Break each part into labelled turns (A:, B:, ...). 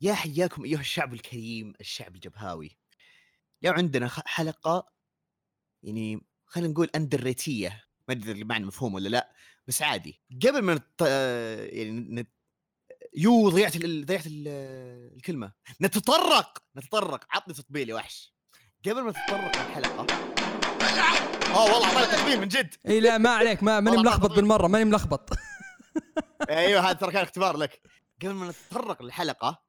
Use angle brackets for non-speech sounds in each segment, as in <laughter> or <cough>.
A: يا حياكم أيها الشعب الكريم الشعب الجبهاوي. اليوم عندنا حلقة يعني خلينا نقول اندريتيه ما أدري المعنى مفهوم ولا لا بس عادي. قبل ما نت... يعني نت... يو ضيعت ال... ضيعت ال... الكلمة. نتطرق! نتطرق. عطني تطبيل يا وحش. قبل ما نتطرق الحلقة <laughs> آه والله اعطاني تطبيل من جد.
B: إي لا ما عليك. ما ماني ملخبط بالمرة ماني ملخبط. <laughs>
A: أيوه هذا ترى كان اختبار لك. قبل ما نتطرق للحلقة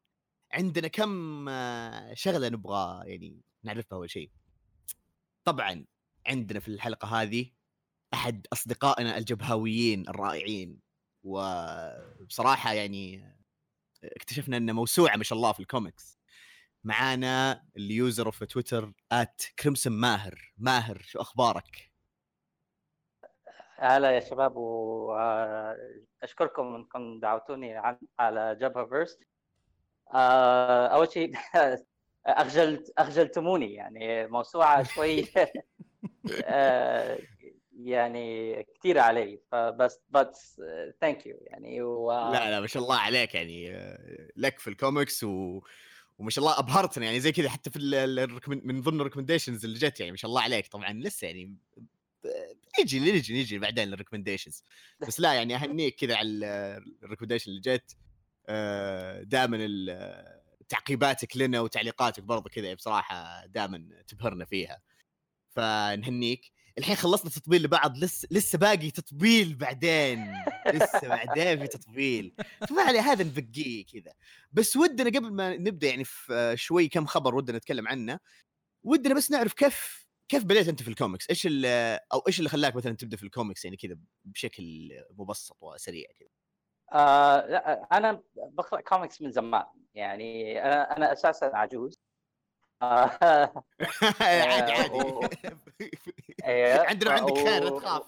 A: عندنا كم آه، شغلة نبغى يعني نعرفها أول شيء طبعا عندنا في الحلقة هذه أحد أصدقائنا الجبهاويين الرائعين وبصراحة يعني اكتشفنا إنه موسوعة ما شاء الله في الكوميكس. معانا ال user في تويتر at كريمسون ماهر. ماهر شو أخبارك؟
C: هلا يا شباب واشكركم إنكم دعوتوني على جبهة فيرست آه، أول شيء <laughs> اخجلت أخجلتموني يعني موسوعة شوي. <laughs> آه، يعني كثير علي فبس بس thank you يعني و...
A: لا لا ما شاء الله عليك يعني آه، لك في الكوميكس و... وما شاء الله أبهرتنا يعني زي كذا حتى في ال- من ضمن ال recommendations اللي جت يعني ما شاء الله عليك. طبعا لسه يعني نيجي نيجي نيجي بعدين ال recommendations بس لا يعني أهنيك كذا على ال recommendation اللي جت. دائما تعقيباتك لنا وتعليقاتك برضه كذا بصراحة دائما تبهرنا فيها. فنهنيك. الحين خلصنا تطبيل لبعض لسه لسه باقي تطبيل بعدين. لسه بعدين في تطبيل. فما عليه هذا نبقيه كذا. بس ودنا قبل ما نبدأ يعني في آه، شوي كم خبر ودنا نتكلم عنه ودنا بس نعرف كيف كيف بديت أنت في الكوميكس؟ إيش أو إيش اللي خلاك مثلا تبدأ في الكوميكس يعني كذا بشكل مبسط وسريع كذا؟
C: آه لا أنا بقرأ كوميكس من زمان. يعني أنا أنا أساسا عجوز. <laughs> آه
A: عادي. عادي
C: و- <laughs> إيه،
A: عندنا عندك خير لا تخاف.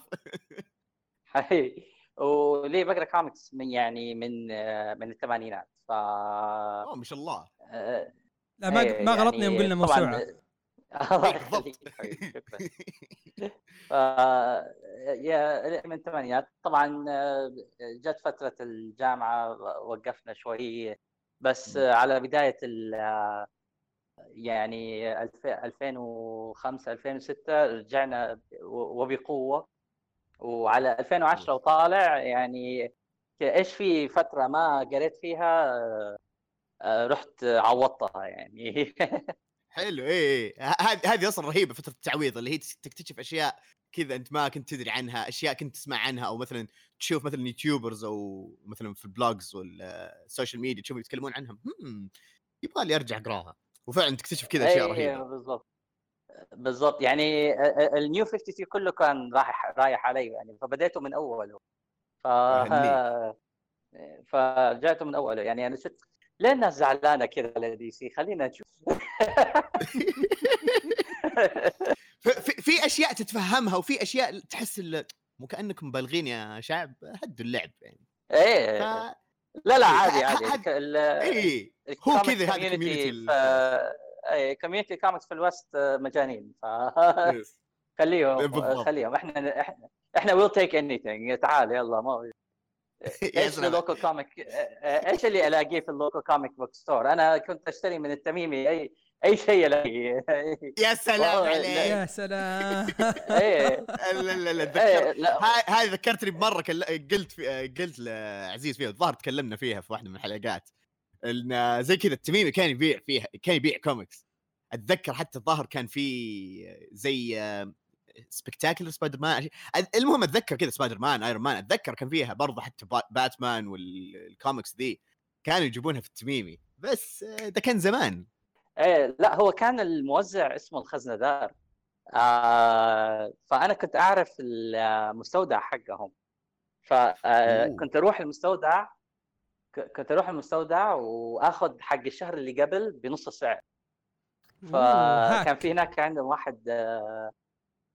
A: <laughs>
C: وليه بقرأ كوميكس من يعني من آه، من الثمانينات. ف
A: أوه ما شاء الله.
C: آه،
B: لا ما
C: إيه،
B: ما غلطنا يوم
C: يعني
B: قلنا
C: موسوعة. <laughs>
A: بالضبط.
C: يخليك حبيبي، شكراً. <laughs> ف يا من الثمانينات طبعا آه، جت فترة الجامعة وقفنا شوي بس. آه، على بداية ال آه، يعني الف- 2005 2006 رجعنا و- وبقوة وعلى 2010 وطالع يعني إيش في فترة ما قريت فيها آه، آه، رحت عوضتها يعني <laughs>
A: حلو اي اي هذه هذه أصلا رهيبة فترة التعويض اللي هي تكتشف أشياء كذا أنت ما كنت تدري عنها أشياء كنت تسمع عنها أو مثلا تشوف مثلا YouTubers أو مثلا في ال blogs وال social media تشوف يتكلمون عنها يبغى لي أرجع أقراها. وفعلا تكتشف كذا أشياء
C: إيه،
A: رهيبة.
C: بالضبط. بالضبط. يعني ال New 52 كله كان رايح رايح علي يعني فبديته من أوله. ف. فرجعته من أوله. يعني أنا ست ليه الناس زعلانة كذا على دي سي؟ خلينا نشوف. <laughs>
A: ف- في, في أشياء تتفهمها وفي أشياء تحس مو كأنكم مبالغين يا شعب هدوا اللعب يعني.
C: إيه.
A: ف...
C: لا لا
A: إيه،
C: عادي عادي. الك- ال-
A: اي هو كذا هذا
C: community
A: community ال-
C: في- اي community comics في ال west مجانين ف <laughs> خليهم. خليهم. إحنا إحنا إحنا will take anything تعال يلا ما <laughs> إيش
A: سلام.
C: ال local comic إيش اللي ألاقيه في ال local comic book store أنا كنت أشتري من التميمي أي أي شيء ألاقيه.
A: يا سلام عليك.
B: يا سلام. <laughs>
C: إيه.
A: لا لا لا
C: إيه،
A: تذكرت. هاي هاي ذكرتني بمرة. قلت. قلت لعزيز فيها الظاهر تكلمنا فيها في واحدة من الحلقات. إن زي كذا التميمي كان يبيع فيها كان يبيع كوميكس أتذكر حتى الظاهر كان في زي Spectacular Spider-Man المهم أتذكر كذا Spider-Man Iron Man أتذكر كان فيها برضه حتى با- Batman وال comics ذي كانوا يجيبونها في التميمي. بس آه، ده كان زمان.
C: إيه لا هو كان الموزع اسمه الخزندار آه فأنا كنت أعرف المستودع حقهم. فكنت أروح المستودع كنت أروح المستودع وأخذ حق الشهر اللي قبل بنص السعر. فكان. في هناك عندهم واحد آه،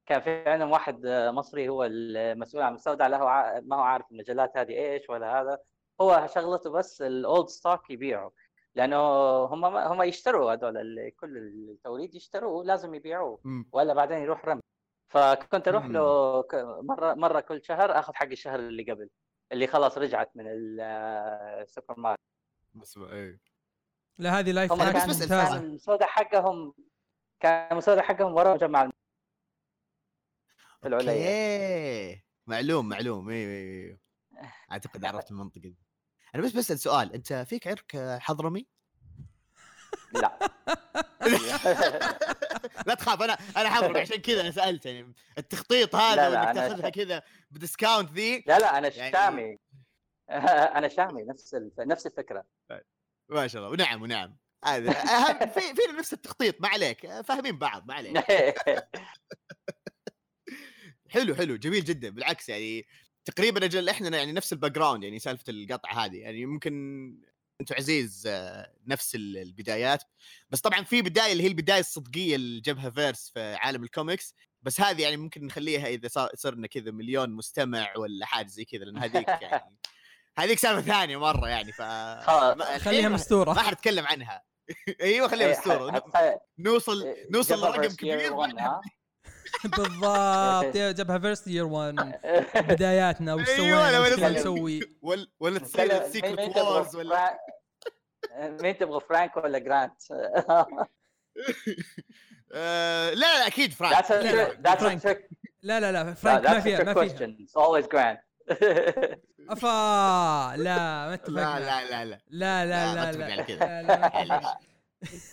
C: كان في عندهم واحد مصري هو المسؤول عن المستودع له ع- ما هو عارف المجلات هذه إيش ولا هذا. هو شغلته بس ال old stock يبيعه لأنه هم هم يشتروا هذول كل التوريد يشتروه لازم يبيعوه. ولا بعدين يروح رمي. فكنت
A: أروح.
C: له مرة مرة كل شهر أخذ حق الشهر اللي قبل اللي خلاص رجعت من ال- السوبر ماركت.
A: بس إيه.
B: لا هذه
A: life
C: hack
B: ممتازة.
C: المستودع حقهم كان المستودع حقهم ورا مجمع الم- في العليا.
A: أوكي. معلوم معلوم. اي اي اي أعتقد عرفت المنطقة دي. أنا بس بسأل سؤال. أنت فيك آه، حضرمي؟
C: لا. <laughs>
A: لا تخاف أنا أنا حضرمي. عشان كذا أنا سألت يعني. التخطيط هذا
C: لا، لا،
A: وانك تأخذها كذا ب discount ذي.
C: لا لا أنا
A: يعني-
C: شامي. <laughs> أنا شامي. نفس الف... نفس الفكرة.
A: ما شاء الله. ونعم ونعم. هذا في فينا نفس التخطيط. ما عليك. فاهمين بعض ما عليك. <laughs> حلو حلو جميل جدا بالعكس يعني تقريبا أجل إحنا يعني نفس ال background يعني سالفة القطعه هذه يعني ممكن أنت عزيز آه، نفس ال- البدايات. بس طبعا في بداية اللي هي البداية الصدقية اللي جابها first في عالم الكوميكس بس هذه يعني ممكن نخليها إذا صار صرنا كذا مليون مستمع ولا حاجة زي كذا لأن هذيك <laughs> يعني هذيك سالفة ثانية مرة يعني ف
B: خليها مستورة.
A: ما حنتكلم عنها. <laughs> أيوه خليها مستورة.
C: حتى
A: نوصل نوصل
C: جبهة
A: لرقم كبير؟ <laughs>
B: بالضبط. يا جابها فيرست يير 1 بداياتنا وش
A: أيوة،
B: سوينا
C: نتكلم.
B: نسوي.
A: ولا ولا تصير
C: تبغى
A: وورز ولا
C: فرانك- مين تبغى فرانك ولا جرانت؟ <laughs>
A: آه، لا لا أكيد فرانك.
B: لا،. لا لا لا فرانك ما فيها ما فيها.
C: always Grant. <laughs>
B: أفا لا ما اتفقنا.
A: لا لا لا. لا
B: لا لا
A: لا،
B: لا.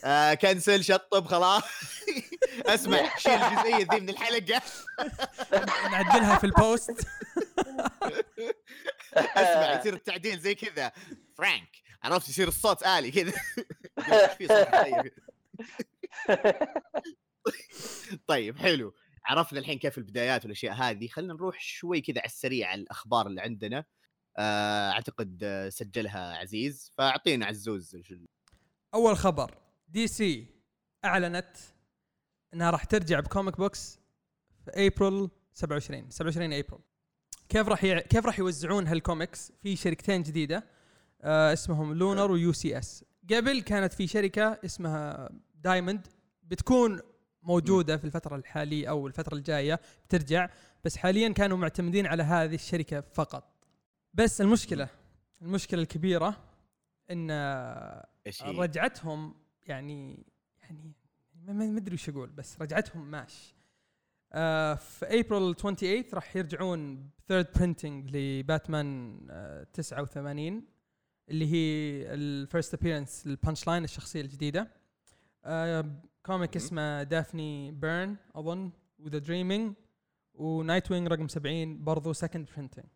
A: آه cancel شطب خلاص. <laughs> اسمع شيل الجزئيه ذي من الحلقة.
B: نعدلها في ال post
A: اسمع يصير التعديل زي كذا. فرانك عرفت؟ يصير الصوت آلي كذا. <laughs> في صوت مغير. طيب حلو. عرفنا الحين كيف البدايات والأشياء هذه. خلينا نروح شوي كذا على السريع على الأخبار اللي عندنا. آه أعتقد آه، سجلها عزيز. فأعطينا عزوز
B: أول خبر. DC أعلنت إنها راح ترجع ب comic books في ابريل 27 27 ابريل كيف راح يع... كيف راح يوزعون هالكوميكس في شركتين جديدة آه اسمهم Lunar و UCS قبل كانت في شركة اسمها Diamond بتكون موجودة في الفترة الحالية أو الفترة الجاية بترجع بس حاليا كانوا معتمدين على هذه الشركة فقط. بس المشكلة المشكلة
A: الكبيرة إن؟
B: رجعتهم يعني يعني ما ما أدري وش أقول بس رجعتهم ماش. آه في ابريل 28 راح يرجعون third printing ل Batman آه 89 اللي هي ال first appearance لل Punchline الشخصية الجديدة. آه
A: comic.
B: اسمه Daphne Byrne أظن و The Dreaming و Nightwing رقم 70 برضو second printing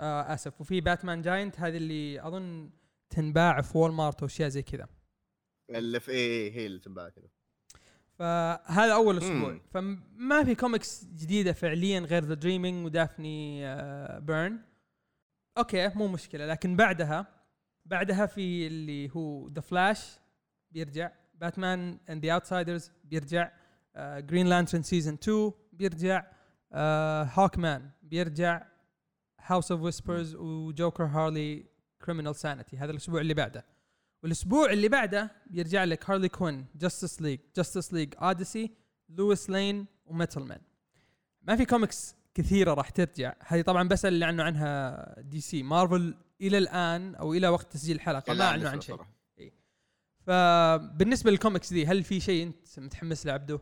B: آه آسف. وفي Batman Giant هذه اللي أظن تنباع في Walmart واشياء زي كذا.
A: اللي في إيه هي اللي تنباع كذا
B: فهذا أول أسبوع.
A: مم.
B: فما في كوميكس جديدة فعليا غير The Dreaming و Daphne آه Byrne okay مو مشكلة. لكن بعدها بعدها في اللي هو The Flash بيرجع Batman and the Outsiders بيرجع Green Lantern season 2 بيرجع Hawkman بيرجع House of Whispers و Joker Harley Criminal Sanity هذا الأسبوع اللي بعده. والأسبوع اللي بعده بيرجع لك Harley Quinn Justice League Justice League Odyssey Lois Lane و Metal Men ما في كوميكس كثيرة راح ترجع. هذه طبعا بس اللي اعلنوا عنها DC Marvel إلى الآن أو إلى وقت تسجيل الحلقة ما اعلنوا عن شيء. فبالنسبه للكوميكس دي هل في شيء أنت متحمس له عبدو؟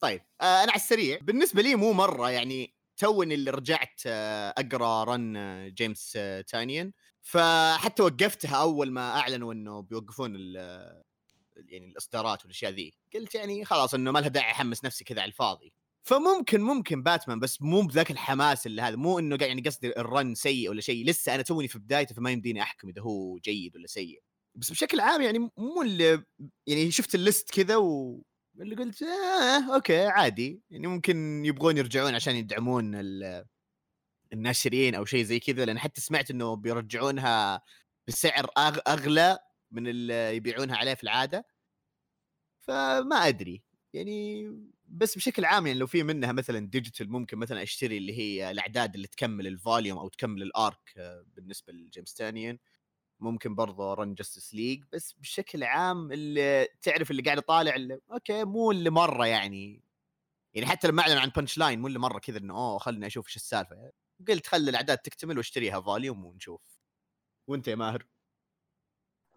A: طيب آه أنا على السريع. بالنسبة لي مو مرة يعني توني اللي رجعت آه أقرأ run جيمس تانيان فحتى وقفتها أول ما أعلنوا إنه بيوقفون يعني الإصدارات والأشياء ذي قلت يعني خلاص إنه ما لها داعي أحمس نفسي كذا على الفاضي. فممكن ممكن باتمان بس مو بذاك الحماس اللي هذا مو إنه يعني قصدي ال run سيء ولا شيء لسه أنا توني في بدايته فما يمديني أحكم إذا هو جيد ولا سيء. بس بشكل عام يعني مو اللي يعني شفت ال list كذا و اللي قلت آه okay عادي. يعني ممكن يبغون يرجعون عشان يدعمون ال- الناشرين أو شيء زي كذا لأن حتى سمعت إنه بيرجعونها بسعر أغلى من اللي يبيعونها عليه في العادة. فما أدري يعني بس بشكل عام يعني لو في منها مثلا digital ممكن مثلا أشتري اللي هي الأعداد اللي تكمل ال volume أو تكمل ال arc آه، بالنسبة ل James Tynion. ممكن برضه run Justice League بس بشكل عام اللي تعرف اللي قاعد اطالع اللي okay مو اللي مرة يعني يعني حتى لما أعلن عن Punchline مو اللي مرة كذا إنه أوه خلني أشوف إيش السالفة قلت خلي الأعداد تكتمل واشتريها volume ونشوف. وأنت يا ماهر؟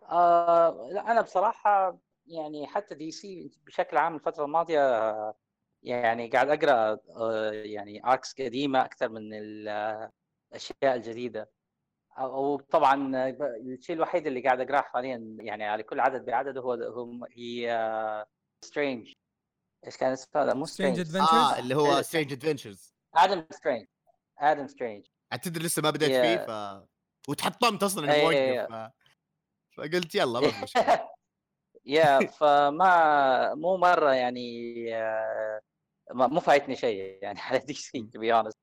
C: آه لا أنا بصراحة يعني حتى DC بشكل عام الفترة الماضية آه، يعني قاعد أقرأ آه، يعني arcs قديمة أكثر من الأشياء الجديدة. أو طبعا الشيء الوحيد اللي قاعد أقرأه حاليا يعني على كل عدد بعدده هو هو هي Strange إيش كان اسمه مو
B: Strange
C: Strange
B: Adventures
A: آه اللي هو Strange Adventures
C: Adam Strange Adam Strange
A: اعتذر لسه ما بديت
C: يا-
A: فيه ف وتحطمت أصلا انه
C: إيه.
A: موقف ف... فقلت يلا ما في <laughs> مشكلة.
C: yeah <laughs> فما مو مرة يعني آه، مو فايتني شيء يعني <laughs> على DC to be honest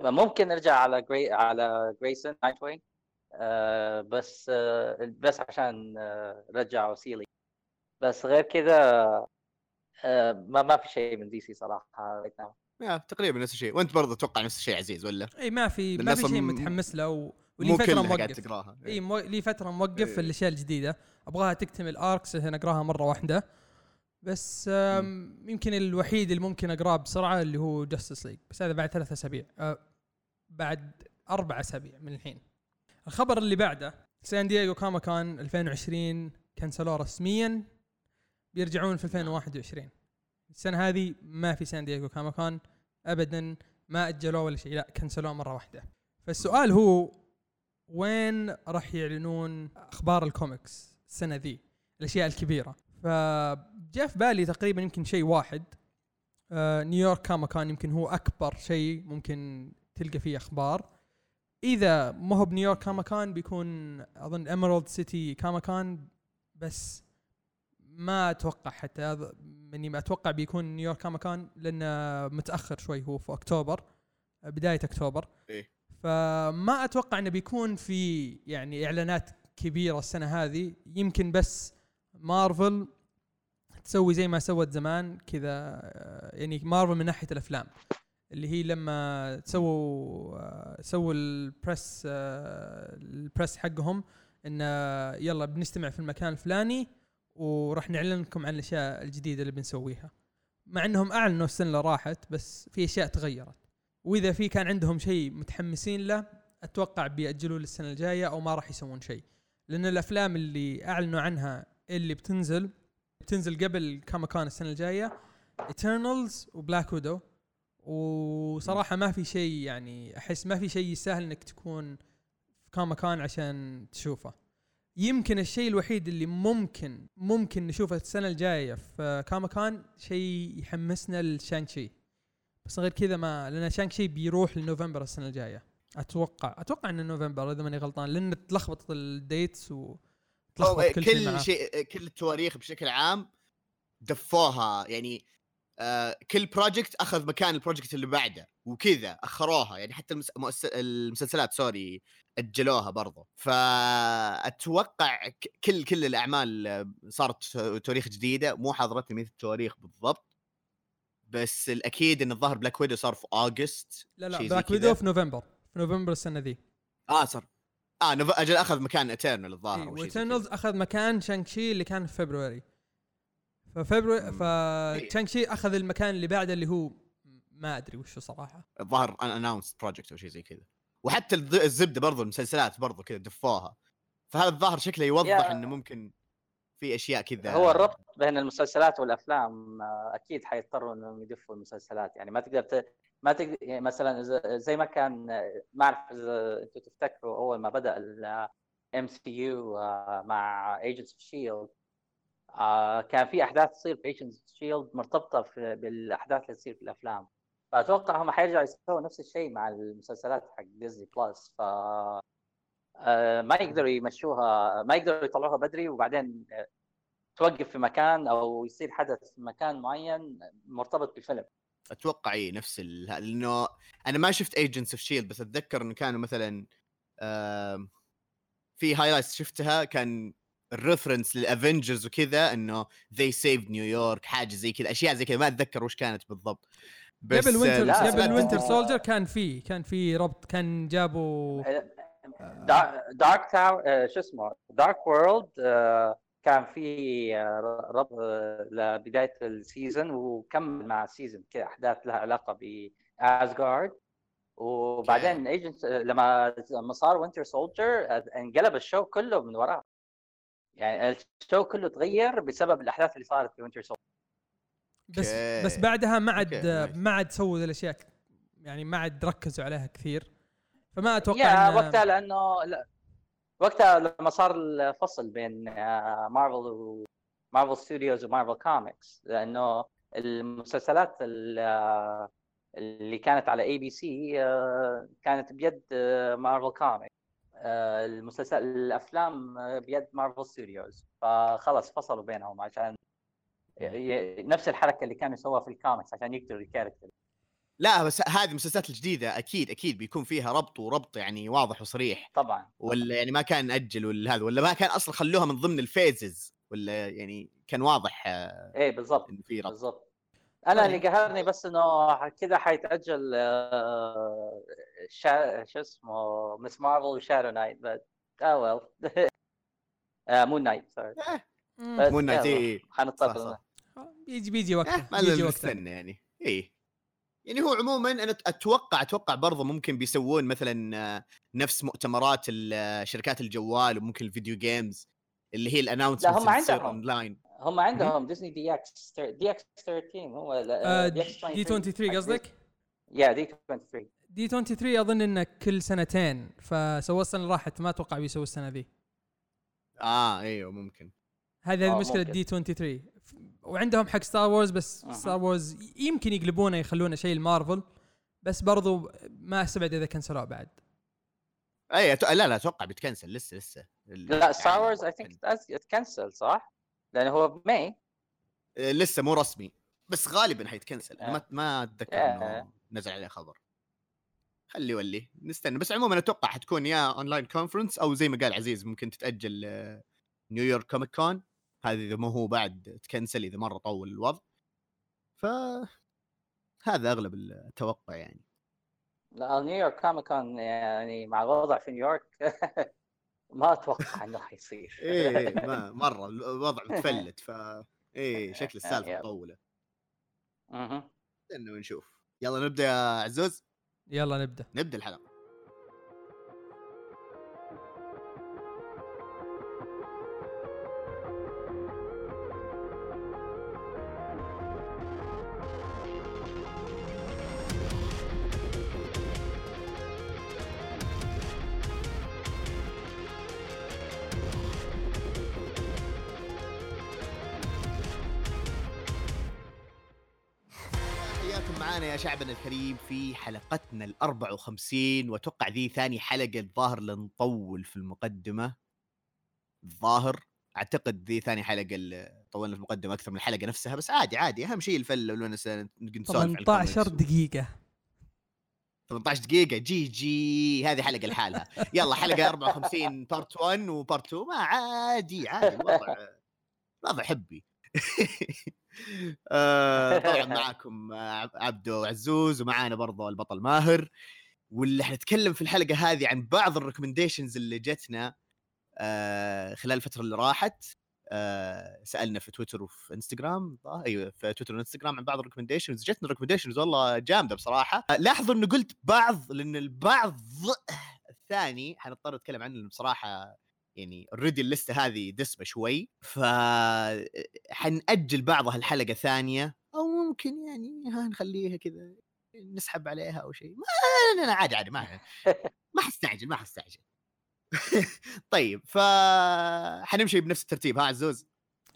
C: ممكن نرجع على جري على Grayson Nightwing بس آه، بس عشان آه، رجعوا Seeley بس غير كذا آه، ما ما في شيء من DC صراحة right now.
A: yeah تقريبا نفس الشيء. وأنت برضه أتوقع نفس الشيء عزيز ولا؟
B: إي ما في ما في شيء متحمس له و... ولي
A: مو
B: فتره موقف.
A: تقراها.
B: إي مو... لي فترة موقف
A: إيه.
B: في الأشياء الجديدة. أبغاها تكتمل arcs عشان أقراها مرة واحدة. بس يمكن الوحيد اللي ممكن أقراه بسرعة اللي هو Justice League بس هذا بعد ثلاث أسابيع. آه، بعد أربع أسابيع من الحين. الخبر اللي بعده San Diego Comic-Con 2020 كنسلوه رسميا. بيرجعون في 2021 السنة هذه ما في San Diego Comic-Con ابدا ما أجلوه ولا شيء لا كنسلوه مرة واحدة. فالسؤال هو وين راح يعلنون أخبار الكوميكس السنة ذي؟ الأشياء الكبيرة. فجاء في بالي تقريبا يمكن شيء واحد. آه New York Comic-Con يمكن هو أكبر شيء ممكن تلقى فيه أخبار. إذا ما هو ب New York Comic-Con بيكون أظن Emerald City Comic-Con بس ما أتوقع حتى هذا مني ما أتوقع بيكون New York Comic-Con لأنه متأخر شوي هو في أكتوبر بداية أكتوبر.
A: إيه.
B: فما أتوقع إنه بيكون في يعني إعلانات كبيرة السنة هذه. يمكن بس مارفل تسوي زي ما سوت زمان كذا يعني مارفل من ناحية الأفلام. اللي هي لما تسووا سووا ال press ال press حقهم إنه يلا بنجتمع في المكان الفلاني وراح نعلن لكم عن الأشياء الجديدة اللي بنسويها. مع إنهم أعلنوا السنة اللي راحت بس في أشياء تغيرت. وإذا في كان عندهم شيء متحمسين له أتوقع بيأجلوه للسنة الجاية أو ما راح يسوون شيء. لأن الأفلام اللي أعلنوا عنها اللي بتنزل بتنزل قبل Comic-Con السنة الجاية Eternals و Black Widow وصراحة ما في شيء يعني أحس ما في شيء يستاهل إنك تكون في Con عشان تشوفه. يمكن الشيء الوحيد اللي ممكن ممكن نشوفه السنة الجاية في Comic-Con شيء يحمسنا ل Shang-Chi بس غير كذا ما لأن Shang-Chi بيروح لنوفمبر السنة الجاية. أتوقع أتوقع انه نوفمبر إذا ماني غلطان لأن تلخبط ال dates و شيء معاه.
A: كل شيء كل التواريخ بشكل عام دفوها. يعني آه كل project أخذ مكان ال project اللي بعده وكذا أخروها. يعني حتى المس... المسلسلات sorry أجلوها برضو. فأتوقع كل كل الأعمال صارت تواريخ جديدة. مو حاضرتني مين التواريخ بالضبط. بس الأكيد إن الظاهر Black Widow صار في August
B: لا لا
A: Black.
B: Widow في نوفمبر في نوفمبر السنة ذي.
A: آه صار. آه نف... أجل أخذ مكان Eternals الظاهر كذا.
B: أخذ مكان Shang-Chi اللي كان في فبراير
A: إيه.
B: ف Shang-Chi أخذ المكان اللي بعده اللي هو ما أدري وشو صراحة.
A: الظاهر unannounced project أو شيء زي كذا. وحتى الزبدة برضو المسلسلات برضو كذا دفوها. فهذا الظاهر شكله يوضح إنه ممكن في أشياء كذا.
C: هو الربط بين المسلسلات والأفلام آه، أكيد حيضطروا إنهم يدفوا المسلسلات. يعني ما تقدر ت... ما تقدر يعني مثلا زي ما كان آه، ما أعرف إذا أنتم تفتكروا أول ما بدأ ال MCU مع Agents of S.H.I.E.L.D. كان في أحداث تصير في of S.H.I.E.L.D. مرتبطة في بالأحداث اللي تصير في الأفلام. فأتوقع هم حيرجعوا يسووا نفس الشيء مع المسلسلات حق Disney Plus ف آه، ما يقدروا يمشوها ما يقدروا يطلعوها بدري وبعدين آه، توقف في مكان أو يصير حدث في مكان معين مرتبط بالفيلم.
A: أتوقع اي نفس ال... لأنه أنا ما شفت Agents of S.H.I.E.L.D. بس أتذكر انه كانوا مثلا في highlights شفتها كان ال reference لل Avengers وكذا إنه they saved نيويورك حاجة زي كذا أشياء زي كذا ما أتذكر وش كانت بالضبط. بس
B: قبل Winter
C: لا،
B: قبل
C: Winter.
B: Soldier كان في كان في ربط كان جابوا
C: Dark Tower شو اسمه؟ Dark World كان في آه، رب آه، لبداية ال season وكمل مع ال season كذا أحداث لها علاقة ب Asgard وبعدين Agents لما لما صار Winter Soldier انقلب ال show كله من وراه يعني ال show كله تغير بسبب الأحداث اللي صارت في Winter Sol
B: بس
A: okay.
B: بس بعدها ما عاد. ما عاد سووا الأشياء يعني ما عاد ركزوا عليها كثير فما أتوقع
C: يا
B: إن-
C: وقتها لأنه لا وقتها لما صار الفصل بين آه، مارفل و Marvel Studios و Marvel Comics لأنه المسلسلات ال- آه، اللي كانت على ABC كانت بيد آه، Marvel Comics آه، المسلسل الأفلام بيد Marvel Studios فخلص فصلوا بينهم عشان نفس الحركة اللي كانوا يسووها في الكوميكس عشان يقتلوا ال character.
A: لا بس هذه المسلسلات الجديدة أكيد أكيد بيكون فيها ربط وربط يعني واضح وصريح.
C: طبعا.
A: ولا يعني ما كان أجل ولا هذا ولا ما كان أصلا خلوها من ضمن ال phases ولا يعني كان واضح آه،
C: إيه بالضبط.
A: في ربط.
C: بالضبط. أنا اللي
B: طيب.
C: قهرني بس إنه كذا حيتأجل آه، شا... شو اسمه Ms. Marvel و Shadow Knight بس <laughs> آه well Moon Knight sorry
B: مم.
C: بس
A: Moon Knight
C: يلا،
A: إيه.
C: حنضطر.
B: بيجي بيجي وقته
A: ما
B: بيجي وقته
A: نستنى يعني إيه يعني هو عموما أنا أتوقع أتوقع برضه ممكن بيسوون مثلا آه، نفس مؤتمرات شركات الجوال وممكن ال video games اللي هي ال announcement
C: عندهم.
A: اونلاين
C: هم عندهم Disney DX DX 13 هو
B: آه،
C: DX
B: D 23 قصدك؟
C: yeah D 23
B: D 23 أظن إنه كل سنتين فسووا السنة اللي راحت ما أتوقع بيسووا السنة ذي
A: آه إيوه ممكن
B: هذه هذه
C: آه،
B: مشكله
C: ممكن.
B: D 23 ف- وعندهم حق Star Wars بس
C: أها.
B: Star Wars يمكن يقلبونه يخلونه شيء المارفل بس برضو ما أستبعد إذا كنسلوه بعد
A: اي. لا لا أتوقع بتكنسل لسه لسه
C: لا Star Wars I think اتكنسل صح؟ لأنه هو ب May
A: آه، لسه مو رسمي. بس غالبا حيتكنسل. أنا ما
C: آه.
A: ما أتذكر
C: آه.
A: إنه نزل عليه خبر. خلي يولي. نستنى. بس عموما أتوقع حتكون يا online conference أو زي ما قال عزيز ممكن تتأجل آه، New York Comic Con هذا إذا ما هو بعد تكنسل إذا مرة طول الوضع. ف هذا أغلب التوقع يعني.
C: لا New York Comic Con يعني مع الوضع في نيويورك <laughs> ما أتوقع إنه حيصير. <laughs>
A: إيه إيه، ما مرة الوضع <laughs> متفلت ف إيه شكل السالفة.
C: مطولة.
A: نستنى ونشوف يلا نبدأ يا عزوز؟
B: يلا
A: نبدأ. نبدأ الحلقة. شعبنا الكريم في حلقتنا ال 54 وأتوقع ذي ثاني حلقة الظاهر لنطول في المقدمة. الظاهر أعتقد ذي ثاني حلقة اللي طولنا في المقدمة أكثر من الحلقة نفسها بس عادي عادي أهم شيء الفله ونس نسولف عن
B: 18
A: الكوميكس.
B: دقيقة.
A: 18 دقيقة؟ GG هذه حلقة لحالها. يلا حلقة 54 part 1 و part 2 ما عادي عادي الوضع الوضع حبي. <laughs> آه، طبعا <laughs> معاكم آه، عبدو وعزوز ومعانا برضو البطل ماهر. واللي حنتكلم في الحلقة هذه عن بعض ال recommendations اللي جتنا آه، خلال الفترة اللي راحت آه، سألنا في تويتر وفي إنستغرام آه، أيوه في تويتر وإنستغرام عن بعض ال recommendations جتنا recommendations والله جامدة بصراحة. آه، لاحظوا إنه قلت بعض لأن البعض الثاني حنضطر نتكلم عنه بصراحة يعني already اللسته هذه دسمة شوي ف حنأجل بعضها الحلقة ثانية أو ممكن يعني ها نخليها كذا نسحب عليها أو شيء ما لا عادي عادي ما <laughs> ما حستعجل ما حستعجل. <laughs> طيب ف حنمشي بنفس الترتيب ها عزوز؟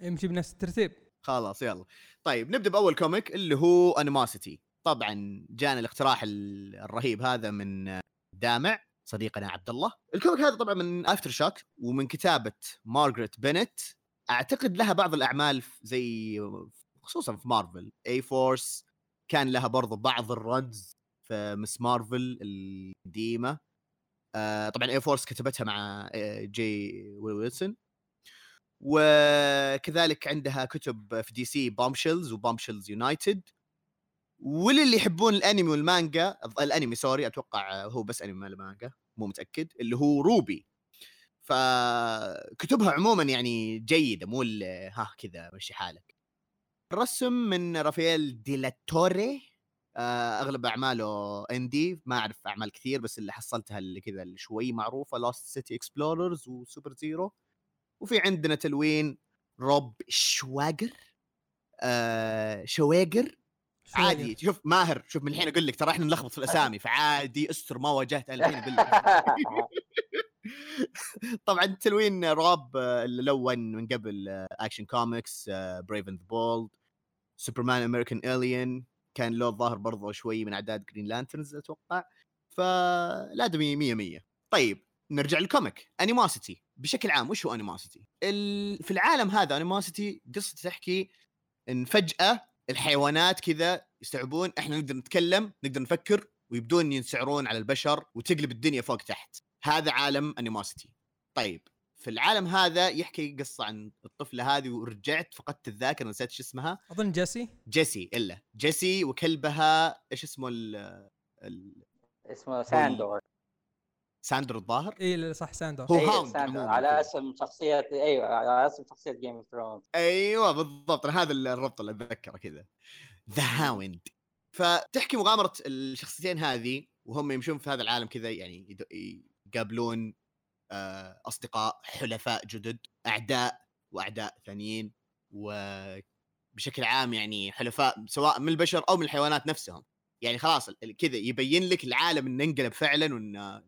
B: امشي بنفس الترتيب.
A: خلاص يلا. طيب نبدأ بأول comic اللي هو Animosity طبعا جانا الاقتراح ال- الرهيب هذا من دامع. صديقنا عبد الله ال comic هذا طبعا من AfterShock ومن كتابة Marguerite Bennett أعتقد لها بعض الأعمال زي خصوصا في Marvel. A-Force كان لها برضو بعض ال runs في Ms. Marvel القديمة. آه طبعا A-Force كتبتها مع آه، G. Wilson وكذلك عندها كتب في DC Bombshells و Bombshells United وللي يحبون الأنمي والمانجا الأنمي sorry أتوقع هو بس أنمي ما مانجا مو متأكد اللي هو RWBY. فكتبها عموما يعني جيدة مو ها كذا مشي حالك. الرسم من Rafael de Latorre آه، أغلب أعماله indie ما أعرف أعمال كثير بس اللي حصلتها اللي كذا اللي شوي معروفة Lost City Explorers و Superzero وفي عندنا تلوين Rob Schwager آه Schwager عادي شوف ماهر شوف من الحين أقول لك ترى إحنا نلخبط في الأسامي فعادي استر ما واجهت أنا الحين أقول لك. <laughs> طبعا تلوين Rob آه، اللي لون من قبل Action Comics Brave and Bold Superman American Alien كان له الظاهر برضه شوي من أعداد Green Lanterns أتوقع. فالادمي 100 100 طيب نرجع لل comic Animosity بشكل عام وش هو Animosity؟ ال... في العالم هذا Animosity قصه تحكي إن فجأة الحيوانات كذا يستوعبون إحنا نقدر نتكلم نقدر نفكر ويبدون ينسعرون على البشر وتقلب الدنيا فوق تحت. هذا عالم Animosity طيب في العالم هذا يحكي قصة عن الطفلة هذه ورجعت فقدت الذاكرة نسيت شو اسمها؟
B: أظن جيسي.
A: جيسي إلا. جيسي وكلبها إيش اسمه ال ال
C: اسمه ساندور.
A: ساندر الظاهر؟
B: اي صح ساندور
A: هو
C: أيوة،
A: Hound
C: ساندور
A: عموماً.
C: على. اسم شخصية إيوه على اسم شخصية Game of Thrones
A: أيوه بالضبط. أنا هذا الربط اللي أتذكره كذا. The Hound فتحكي مغامرة الشخصيتين هذه وهم يمشون في هذا العالم كذا يعني يقابلون آه، أصدقاء حلفاء جدد أعداء وأعداء ثانيين وبشكل عام يعني حلفاء سواء من البشر أو من الحيوانات نفسهم. يعني خلاص ال- كذا يبين لك العالم إنه انقلب فعلا وان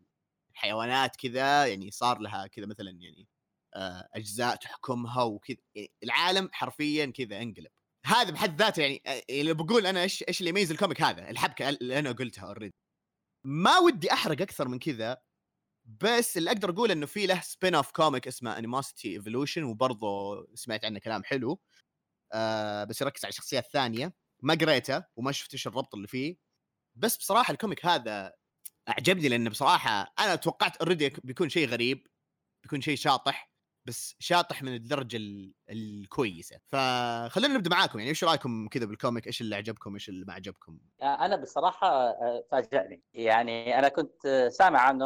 A: الحيوانات كذا يعني صار لها كذا مثلا يعني آه، أجزاء تحكمها وكذا يعني العالم حرفيا كذا انقلب. هذا بحد ذاته يعني آه، اللي بقول أنا إيش إيش اللي يميز الكوميك هذا؟ الحبكة اللي أنا قلتها already ما ودي أحرق أكثر من كذا بس اللي أقدر أقول إنه في له spin-off comic اسمه Animosity Evolution وبرضه سمعت عنه كلام حلو آه بس يركز على الشخصيه الثانية. ما قريته وما شفت إيش الربط اللي فيه. بس بصراحة الكوميك هذا أعجبني لأنه بصراحة أنا توقعت already بيكون شيء غريب بيكون شيء شاطح بس شاطح من الدرجة ال- الكويسة. فخلينا نبدأ معاكم يعني إيش رأيكم كذا بالكوميك إيش اللي عجبكم؟ إيش اللي ما عجبكم؟
C: أنا بصراحة آه، فاجأني. يعني أنا كنت آه، سامع عنه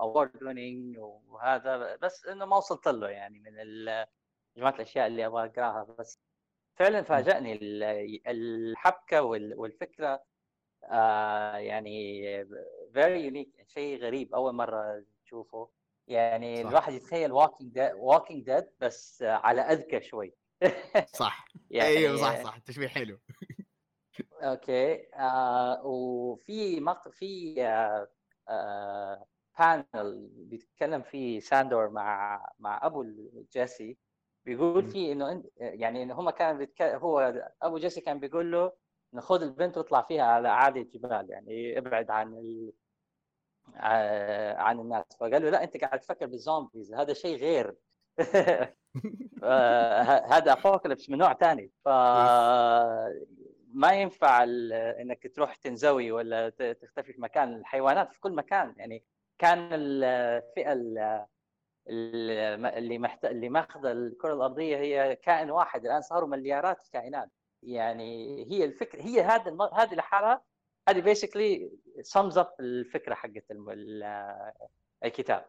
C: award winning وهذا بس إنه ما وصلت له يعني من جماعة الأشياء اللي أبغى أقراها. بس فعلا فاجأني ال- الحبكة وال- والفكرة. آه يعني very unique شيء غريب أول مرة تشوفه يعني
A: صح.
C: الواحد يتخيل Walking Dead Walking Dead بس على أذكى شوي.
A: صح. <laughs>
C: يعني
A: أيوه صح صح. تشبيه حلو.
C: okay. آه وفي مق... في آه آه panel بيتكلم فيه ساندور مع مع أبو جيسي. بيقول. فيه إنه انت يعني إنه هم كان بيتك... هو أبو جيسي كان بيقول له إنه خذ البنت واطلع فيها على اعالي الجبال يعني ابعد عن ال... عن الناس. فقال له لا أنت قاعد تفكر بالزومبيز هذا شيء غير. <laughs> آه، هذا ابوكاليبس من نوع ثاني ف ما ينفع إنك تروح تنزوي ولا تختفي في مكان. الحيوانات في كل مكان. يعني كان الفئة ال- ال- اللي محت... اللي ماخذة الكرة الأرضية هي كائن واحد. الآن صاروا مليارات الكائنات. يعني هي الفكرة هي هذا الم... هذه لحالها هذه basically sums up الفكرة حقت الكتاب.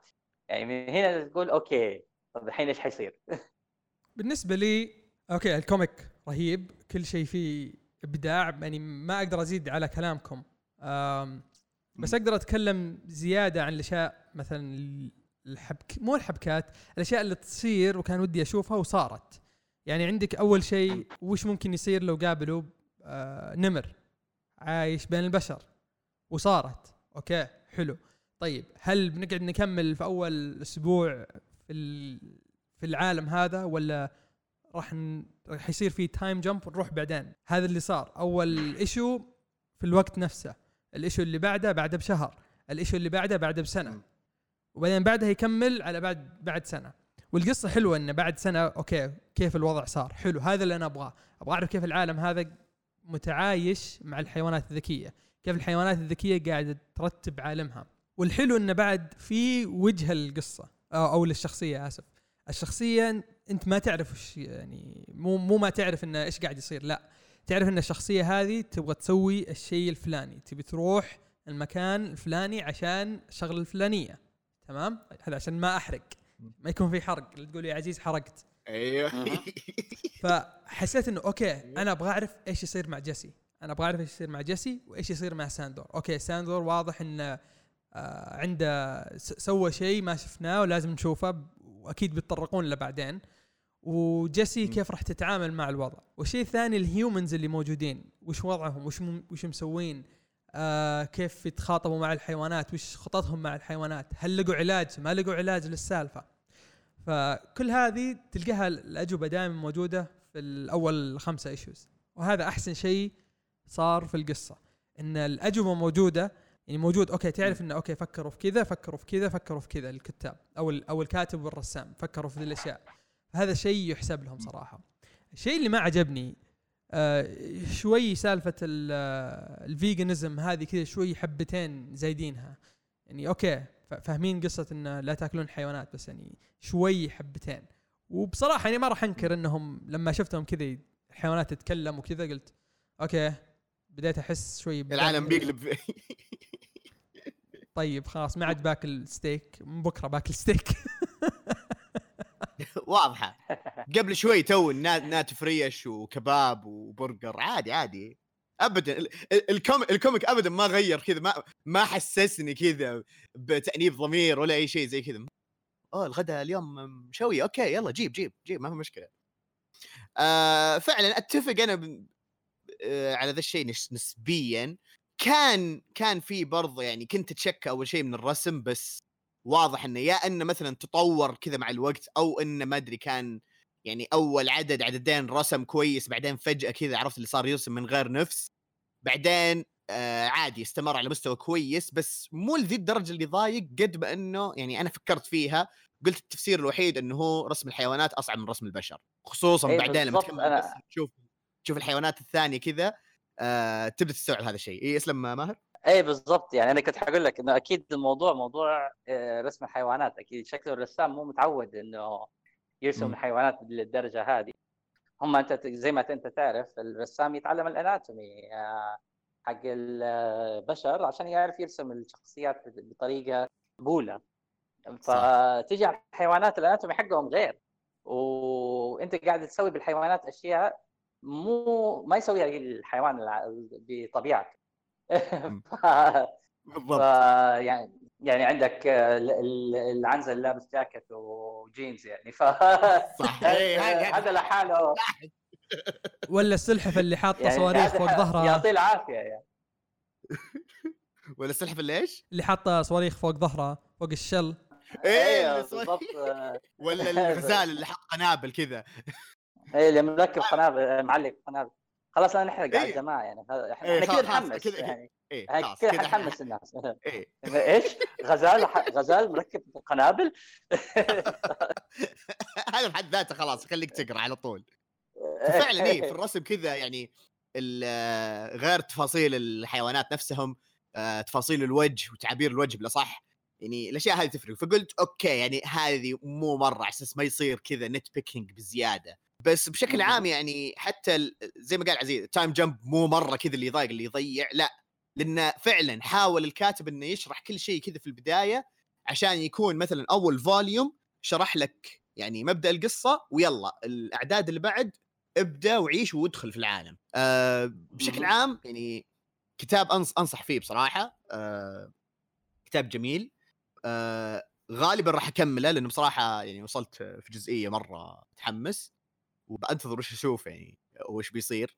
C: يعني من هنا تقول okay طب الحين إيش حيصير؟ <laughs>
B: بالنسبة لي okay الكوميك رهيب كل شيء فيه إبداع يعني ما أقدر أزيد على كلامكم. أم بس أقدر أتكلم زيادة عن الأشياء مثلا الحبك مو الحبكات الأشياء اللي تصير وكان ودي أشوفها وصارت. يعني عندك أول شيء وش ممكن يصير لو قابلوا آه نمر؟ عايش بين البشر. وصارت. okay حلو. طيب هل بنقعد نكمل في أول أسبوع في ال- في العالم هذا ولا راح ن... راح يصير في time jump ونروح بعدين؟ هذا اللي صار. أول issue في الوقت نفسه. ال issue اللي بعده بعده بشهر. ال issue اللي بعده بعده
A: بسنة.
B: وبعدين بعدها يكمل على بعد بعد سنة. والقصة حلوة إنه بعد سنة okay كيف الوضع صار. حلو هذا اللي أنا أبغاه. أبغى أعرف كيف العالم هذا متعايش مع الحيوانات الذكية. كيف الحيوانات الذكية قاعدة ترتب عالمها. والحلو إنه بعد في وجه القصة أو, أو للشخصية آسف. الشخصية أنت ما تعرف وش يعني مو مو ما تعرف إنه إيش قاعد يصير لا. تعرف إن الشخصية هذه تبغى تسوي الشيء الفلاني. تبي تروح المكان الفلاني عشان الشغله الفلانية. تمام؟ هذا عشان ما أحرق. ما يكون في حرق. تقول يا عزيز حرقت.
C: أيوه. <laughs>
B: فحسيت إنه okay أنا أبغى أعرف إيش يصير مع جيسي. أنا أبغى أعرف إيش يصير مع جيسي وإيش يصير مع ساندور. okay ساندور واضح انه آه عنده سوى شيء ما شفناه ولازم نشوفه وأكيد بيتطرقون له بعدين. وجيسي. كيف راح تتعامل مع الوضع؟ والشيء الثاني ال humans اللي موجودين. وش وضعهم؟ وش وش مسوين؟ آه كيف يتخاطبوا مع الحيوانات؟ وش خططهم مع الحيوانات؟ هل لقوا علاج؟ ما لقوا علاج للسالفة. فكل هذه تلقاها الأجوبة دائما موجودة في الأول خمسة issues وهذا أحسن شيء صار في القصة إن الأجوبة موجودة يعني موجود okay تعرف إنه okay فكروا في كذا فكروا في كذا فكروا في كذا الكتاب أو أو الكاتب والرسام فكروا في ذي الأشياء. هذا شيء يحسب لهم صراحة. الشيء اللي ما عجبني آه شوي سالفة ال- آه، ال veganism هذه كذا شوي حبتين زايدينها. يعني okay فاهمين قصة انه لا تأكلون حيوانات بس يعني شوي حبتين. وبصراحة يعني ما راح أنكر إنهم لما شفتهم كذا الحيوانات تتكلم وكذا قلت okay بديت أحس شوي
A: العالم بيقلب. <laughs>
B: طيب خلاص ما عاد باكل ستيك من بكرة باكل ستيك <laughs>
A: واضحة. قبل شوي تو نا- ناتف ريش وكباب وبرجر عادي عادي. ابدا. ال- ال- الكوم الكوميك ابدا ما غير كذا ما ما حسسني كذا بتأنيب ضمير ولا أي شيء زي كذا. أوه الغداء اليوم مشوي okay يلا جيب جيب جيب ما في مشكلة. آه فعلا أتفق أنا ب... آه على ذا الشيء نس- نسبيا. كان كان في برضه يعني كنت ا check أول شيء من الرسم بس واضح إنه يا إنه مثلا تطور كذا مع الوقت أو إنه ما أدري كان يعني أول عدد عددين رسم كويس بعدين فجأة كذا عرفت اللي صار يرسم من غير نفس. بعدين آه عادي استمر على مستوى كويس بس مو لذي الدرجة اللي ضايق قد ما إنه يعني أنا فكرت فيها قلت التفسير الوحيد إنه هو رسم الحيوانات أصعب من رسم البشر. خصوصا
C: إيه
A: بعدين لما تكمل
C: أنا-
A: تشوف تشوف الحيوانات الثانية كذا آه تبدأ تستوعب هذا الشيء. اي اسلم ماهر؟
C: اي بالضبط. يعني أنا كنت حقول لك إنه أكيد الموضوع موضوع آه، رسم الحيوانات. أكيد شكله الرسام مو متعود إنه يرسم. الحيوانات للدرجة هذه. هم أنت زي ما أنت تعرف الرسام يتعلم الأناتومي آه، حق البشر عشان يعرف يرسم الشخصيات بطريقة مقبوله فتجي على الحيوانات الأناتومي حقهم غير. وأنت قاعد تسوي بالحيوانات أشياء مو ما يسويها الحيوان بطبيعته. <laughs> ف-
A: بالضبط.
C: يعني يعني عندك ال- ال- العنزة اللي لابس جاكيت وجينز يعني. ف
A: صح <laughs> إيه، هذا-
C: لحاله. <laughs>
B: ولا السلحفة اللي حاطة
C: يعني
B: صواريخ فوق ظهرها
C: يعطيه العافية يعني. <laughs>
A: ولا السلحفة اللي إيش؟
B: اللي حاطة صواريخ فوق ظهرها فوق الشل.
C: إيه
A: أيوه صار-
C: بالضبط. آه،
A: ولا الغزال اللي حط قنابل كذا.
C: إيه اللي مركب قنابل معلق قنابل. خلاص لا نحرق على
A: إيه.
C: الجماعة يعني إحنا
A: إيه،
C: كذا نحمس
A: كذا-
C: يعني. كذا
A: كذا
C: حنحمس الناس.
A: إيه. <laughs>
C: إيش؟ غزال غزال مركب قنابل؟ <laughs>
A: هذا بحد ذاته خلاص خليك تقرأ على طول. <laughs> فعلا إيه في الرسم كذا يعني ال- غير تفاصيل الحيوانات نفسهم آه، تفاصيل الوجه وتعابير الوجه بالاصح يعني الأشياء هذه تفرق. فقلت أوكي يعني هذه مو مرة على أساس ما يصير كذا nitpicking بزيادة. بس بشكل. عام يعني حتى زي ما قال عزيز time jump مو مرة كذا اللي يضايق اللي يضيع لا. لأنه فعلا حاول الكاتب إنه يشرح كل شيء كذا في البداية عشان يكون مثلا أول volume شرح لك يعني مبدأ القصة ويلا الأعداد اللي بعد ابدأ وعيش وادخل في العالم. أه بشكل. عام يعني كتاب أنصح فيه بصراحة. أه كتاب جميل. أه غالبا راح أكمله لأنه بصراحة يعني وصلت في جزئية مرة متحمس. وبنتظر وش أشوف يعني وش بيصير.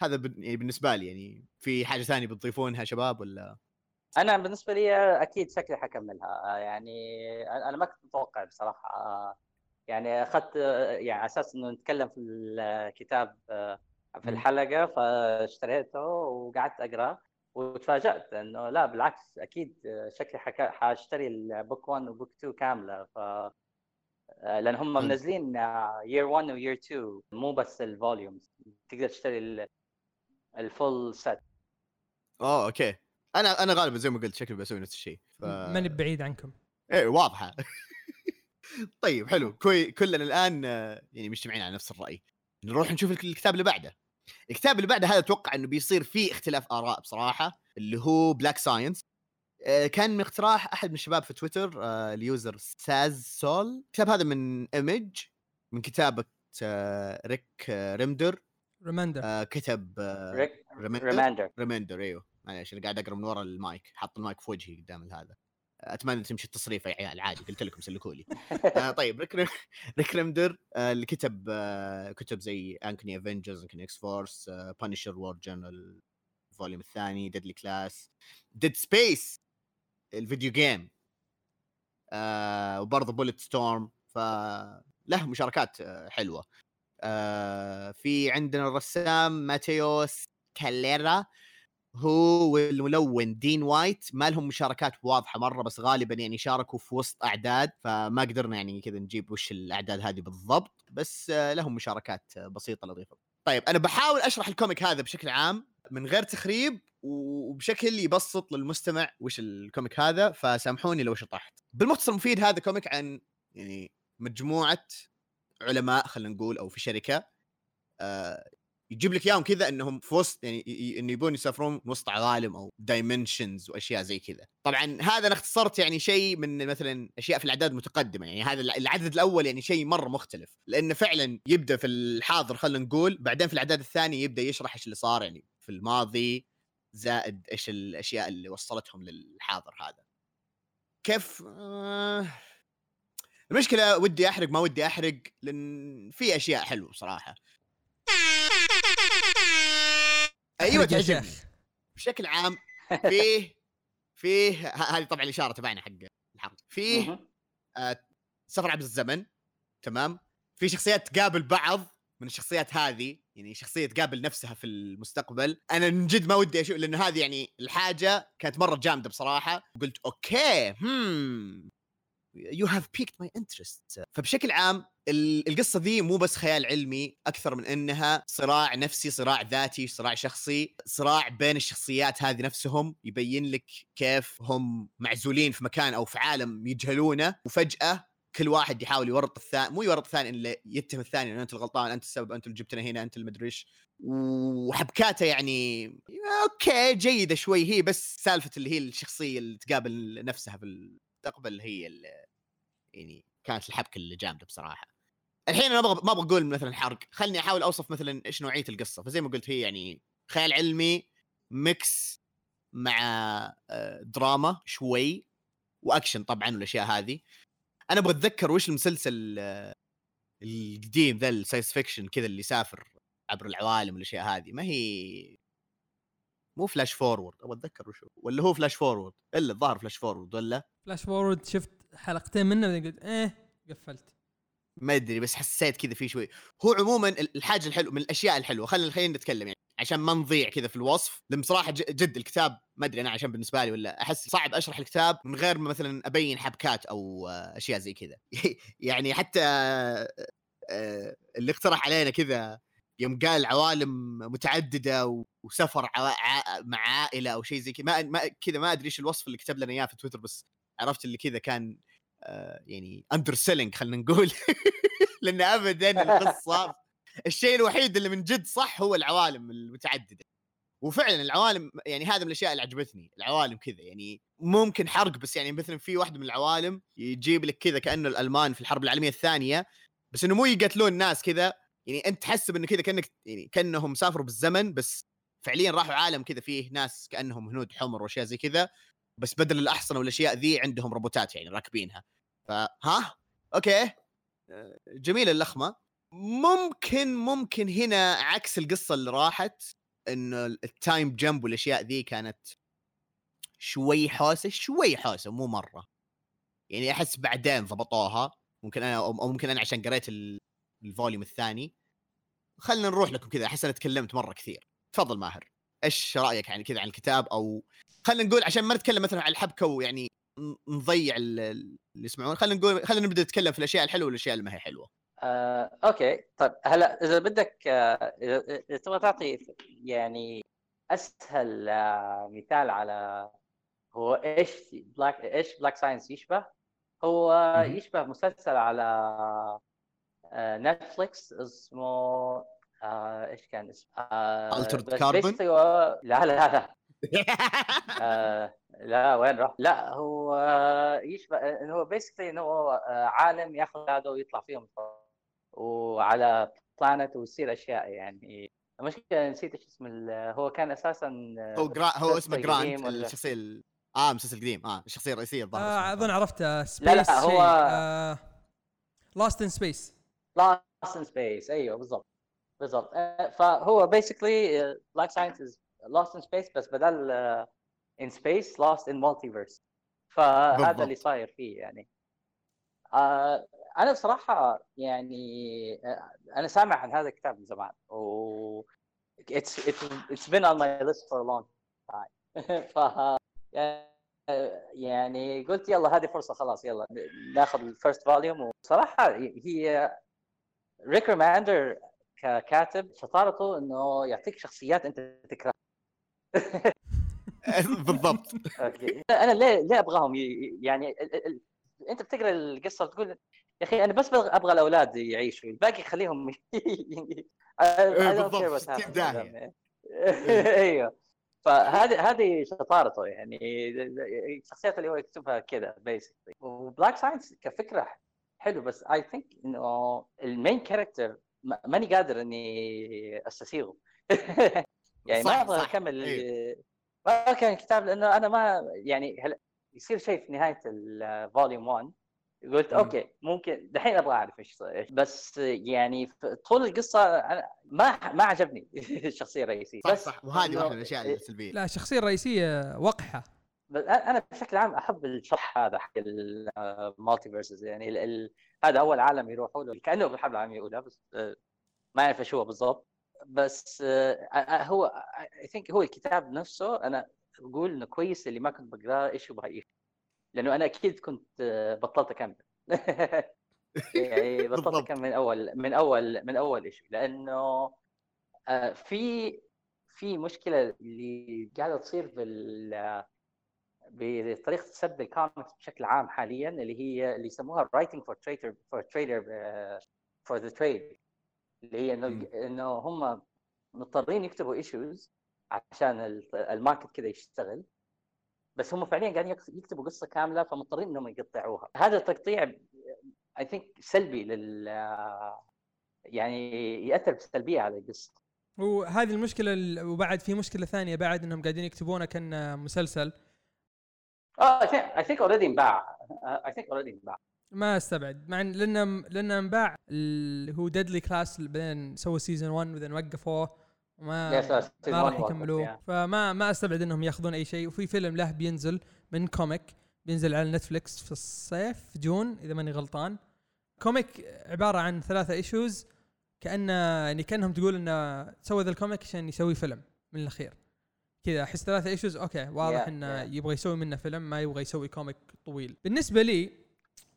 A: هذا يعني بالنسبة لي يعني في حاجة ثانية بتضيفونها شباب ولا؟
C: أنا بالنسبة لي أكيد شكلي حكملها يعني أنا ما كنت متوقع بصراحة. يعني أخذت يعني على أساس إنه نتكلم في الكتاب في. الحلقة فاشتريته وقعدت أقرأ وتفاجأت إنه لا بالعكس أكيد شكلي حكا حاشتري البوك 1 وبوك 2 كاملة. ف لأن هم. منزلين year 1 و year 2 مو بس ال volumes تقدر تشتري ال- ال full set
A: اوه okay. أنا أنا غالبا زي ما قلت شكلي بسوي نفس الشيء. ف...
B: money بعيد عنكم.
A: إيه واضحة. <laughs> طيب حلو. okay كلنا الآن آه، يعني مجتمعين على نفس الرأي. نروح نشوف الك- الكتاب اللي بعده. الكتاب اللي بعده هذا أتوقع إنه بيصير فيه اختلاف آراء بصراحة اللي هو Black Science كان من اقتراح أحد من الشباب في تويتر آه، ال user ساز سول. الكتاب هذا من Image من كتابة آه، Rick آه، Remender.
B: Remender
A: آه، كتب آه، Rick
C: Remender
A: Remender أيوه. معليش أنا قاعد أقرأ من ورا المايك. حاط المايك في وجهي قدام هذا. أتمنى تمشي التصريف يا عيال عادي. قلت لكم سلكوا لي. <laughs> آه طيب Rick Rick Remender آه اللي كتب آه كتب زي Uncanny Avengers Uncanny X-Force Punisher War Journal ال volume الثاني Deadly Class Dead Space ال video game. آه وبرضه Bulletstorm فله مشاركات آه حلوة. آه في عندنا الرسام Matteo Scalera هو والملون Dean White. ما لهم مشاركات واضحة مرة بس غالبا يعني شاركوا في وسط أعداد فما قدرنا يعني كذا نجيب وش الأعداد هذه بالضبط بس آه لهم مشاركات بسيطة لطيفة. طيب أنا بحاول أشرح ال comic هذا بشكل عام من غير تخريب وبشكل يبسط للمستمع وش ال comic هذا فسامحوني لو شطحت. بالمختصر المفيد هذا comic عن يعني مجموعة علماء خلينا نقول أو في شركة آه يجيب لك إياهم كذا إنهم في وسط يعني انه يبون يسافرون وسط عوالم أو dimensions وأشياء زي كذا. طبعا هذا أنا اختصرت يعني شيء من مثلا أشياء في الأعداد المتقدمه يعني هذا العدد الأول يعني شيء مرة مختلف. لأنه فعلا يبدأ في الحاضر خلينا نقول بعدين في الأعداد الثانية يبدأ يشرح إيش اللي صار يعني في الماضي زائد إيش الأشياء اللي وصلتهم للحاضر هذا. كيف آه المشكلة ودي أحرق ما ودي أحرق لأن في أشياء حلوة بصراحة. أيوه تعجبني. بشكل عام <laughs> فيه فيه هذه طبعا الإشارة تبعنا حق الحرب. فيه آه سفر عبر الزمن تمام؟ في شخصيات تقابل بعض من الشخصيات هذه يعني شخصية تقابل نفسها في المستقبل. أنا من جد ما ودي أشوف لأنه هذه يعني الحاجة كانت مرة جامدة بصراحة. قلت okay هم you have piqued my interest فبشكل عام القصة ذي مو بس خيال علمي أكثر من إنها صراع نفسي صراع ذاتي صراع شخصي صراع بين الشخصيات هذه نفسهم. يبين لك كيف هم معزولين في مكان أو في عالم يجهلونه. وفجأة كل واحد يحاول يورط الثاني مو يورط الثاني الا يتهم الثاني إنه أنت الغلطان أنت السبب أنت اللي جبتنا هنا أنت المدري إيش. وحبكاته يعني okay جيدة شوي هي بس سالفة اللي هي الشخصية اللي تقابل نفسها في المستقبل هي اللي يعني كانت الحبكة اللي جامدة بصراحة. الحين أنا ما أبغى ما أبغى أقول مثلا حرق. خلني أحاول أوصف مثلا إيش نوعية القصة. فزي ما قلت هي يعني خيال علمي mix مع آه، دراما شوي وأكشن طبعا والأشياء هذه. أنا أبغى أتذكر وش المسلسل القديم ذا ال science fiction كذا اللي يسافر عبر العوالم والأشياء هذه ما هي مو FlashForward أبغى أتذكر وش ولا هو FlashForward إلا الظاهر FlashForward ولا؟
B: FlashForward شفت حلقتين منه بعدين قلت إيه قفلت.
A: ما أدري بس حسيت كذا في شوي. هو عموما الحاجة الحلوه من الأشياء الحلوة خلينا خلينا نتكلم يعني. عشان ما نضيع كذا في الوصف. لأن بصراحة جد الكتاب ما أدري أنا عشان بالنسبة لي ولا أحس صعب أشرح الكتاب من غير ما مثلا أبين حبكات أو أشياء زي كذا. <laughs> يعني حتى آه، اللي اقترح علينا كذا يوم قال عوالم متعددة وسفر مع عائلة أو شيء زي كذا ما كذا ما أدري إيش الوصف اللي كتب لنا إياه في تويتر بس عرفت اللي كذا كان آه، يعني underselling خلينا نقول. <laughs> لأن ابدا القصة الشيء الوحيد اللي من جد صح هو العوالم المتعددة. وفعلا العوالم يعني هذا من الأشياء اللي عجبتني العوالم كذا يعني ممكن حرق بس يعني مثلا في واحدة من العوالم يجيب لك كذا كأنه الألمان في الحرب العالمية الثانية بس إنه مو يقتلون ناس كذا يعني أنت تحسب إنه كذا كأنك يعني كأنهم سافروا بالزمن بس فعليا راحوا عالم كذا فيه ناس كأنهم هنود حمر وأشياء زي كذا بس بدل الأحصنة والأشياء ذي عندهم روبوتات يعني راكبينها. فها okay. آه، جميلة اللخمة. ممكن ممكن هنا عكس القصة اللي راحت إنه ال time jump والأشياء ذي كانت شوي حوسة شوي حوسة مو مرة. يعني أحس بعدين ضبطوها. ممكن أنا أو ممكن أنا عشان قريت ال volume الثاني. خلينا نروح لكم كذا أحس أنا تكلمت مرة كثير. تفضل ماهر. إيش رأيك يعني كذا عن الكتاب؟ أو خلينا نقول عشان ما نتكلم مثلا عن الحبكة ويعني نضيع اللي يسمعون خلينا نقول خلينا نبدأ نتكلم في الأشياء الحلوة والأشياء اللي ما هي حلوة.
C: آه، okay طيب هلا إذا بدك آه، إذا تبغى تعطي يعني أسهل آه، مثال على هو إيش Black إيش Black Science يشبه هو يشبه مسلسل على Netflix آه، اسمه آه إيش كان اسمه؟
A: آه Altered Carbon؟
C: لا لا لا <laughs> آه لا وين راح؟ لا هو يشبه إنه هو basically إنه عالم ياخذ هذا ويطلع فيهم وعلى planet ويصير أشياء يعني. المشكلة نسيت إيش اسم هو كان أساسا
A: هو جرا... هو اسمه جرانت الشخصية آه المسلسل القديم آه الشخصيه الرئيسيه الظاهر
B: آه. أظن عرفته Space
C: لا، لا، هو-
B: Lost in Space
C: Lost in Space أيوه بالضبط بالضبط. آه، فهو basically Black Science Lost in Space بس بدل in space lost in multiverse فهذا
A: بالضبط.
C: اللي صاير فيه يعني. آه، أنا بصراحة يعني آه، أنا سامع عن هذا الكتاب من زمان و it's it's it's been on my list for a long time. <laughs> ف يعني قلت يلا هذه فرصة خلاص يلا ناخذ ال first volume وصراحة هي Rick Remender ككاتب شطارته إنه يعطيك شخصيات أنت تكرهها. <laughs>
A: بالضبط.
C: أنا ليه ليه أبغاهم؟ يعني أنت بتقرأ القصة وتقول يا أخي أنا بس بغ- أبغى الأولاد يعيشوا الباقي خليهم <laughs> care what
A: بالضبط، داهية.
C: them. <laughs> أيوه فهذه هذه شطارته يعني الشخصيات اللي هو يكتبها كذا basically و Black Science كفكرة حلو بس I think إنه ال main character ماني قادر إني أستسيغه <laughs> يعني ما
A: أبغى.
C: أكمل
A: أيوه.
C: ما كان الكتاب لأنه أنا ما يعني هل يصير شيء في نهاية ال volume 1 قلت. okay ممكن دحين أبغى أعرف إيش صاير. بس يعني طول القصة أنا ما ما عجبني <laughs> الشخصيه الرئيسيه
A: صح
C: بس
A: صح وهذه واحدة من الأشياء السلبية
B: لا الشخصيه الرئيسيه وقحة
C: بس أنا بشكل عام أحب الشرح هذا حق ال multiverses يعني ال ال هذا أول عالم يروحوا له كأنه بالحرب العالمية الأولى بس آه، ما أعرف إيش هو بالضبط بس آه، آه، هو I think هو الكتاب نفسه أنا بقول إنه كويس اللي ما كنت بقرأه إيش إيش. لأنه أنا أكيد كنت آه، بطلت أكمل <laughs> يعني <laughs> بطلت. أكمل من أول من أول من أول إيش لأنه آه، في في مشكلة اللي قاعدة تصير بال بطريقة سب الكوميكس بشكل عام حاليا اللي هي اللي يسموها writing for trade for trade for the trade اللي هي. إنه إنه هم مضطرين يكتبوا issues عشان ال- ال market كذا يشتغل بس هم فعليا قاعدين يكت- يكتبوا قصة كاملة فمضطرين إنهم يقطعوها. هذا التقطيع I think سلبي لل يعني يأثر بسلبية على القصة.
B: وهذه المشكلة ال- وبعد في مشكلة ثانية بعد إنهم قاعدين يكتبونه كأن مسلسل.
C: آه I think already انباع. I think already انباع.
B: ما أستبعد. مع لأنه لأنه انباع اللي هو Deadly Class بعدين سووا season 1 بعدين وقفوه. وما ما راح يكملوه.
C: yeah.
B: فما ما أستبعد إنهم يأخذون أي شيء. وفي فيلم له بينزل من comic بينزل على Netflix في الصيف في June إذا ماني غلطان. comic عبارة عن ثلاثة issues كانه يعني كأنهم تقول إنه سوى ذا ال comic عشان يسوي فيلم من الأخير. كذا أحس ثلاثة issues okay واضح
C: Yeah,
B: انه
C: yeah.
B: يبغى يسوي منه فيلم ما يبغى يسوي comic طويل. بالنسبة لي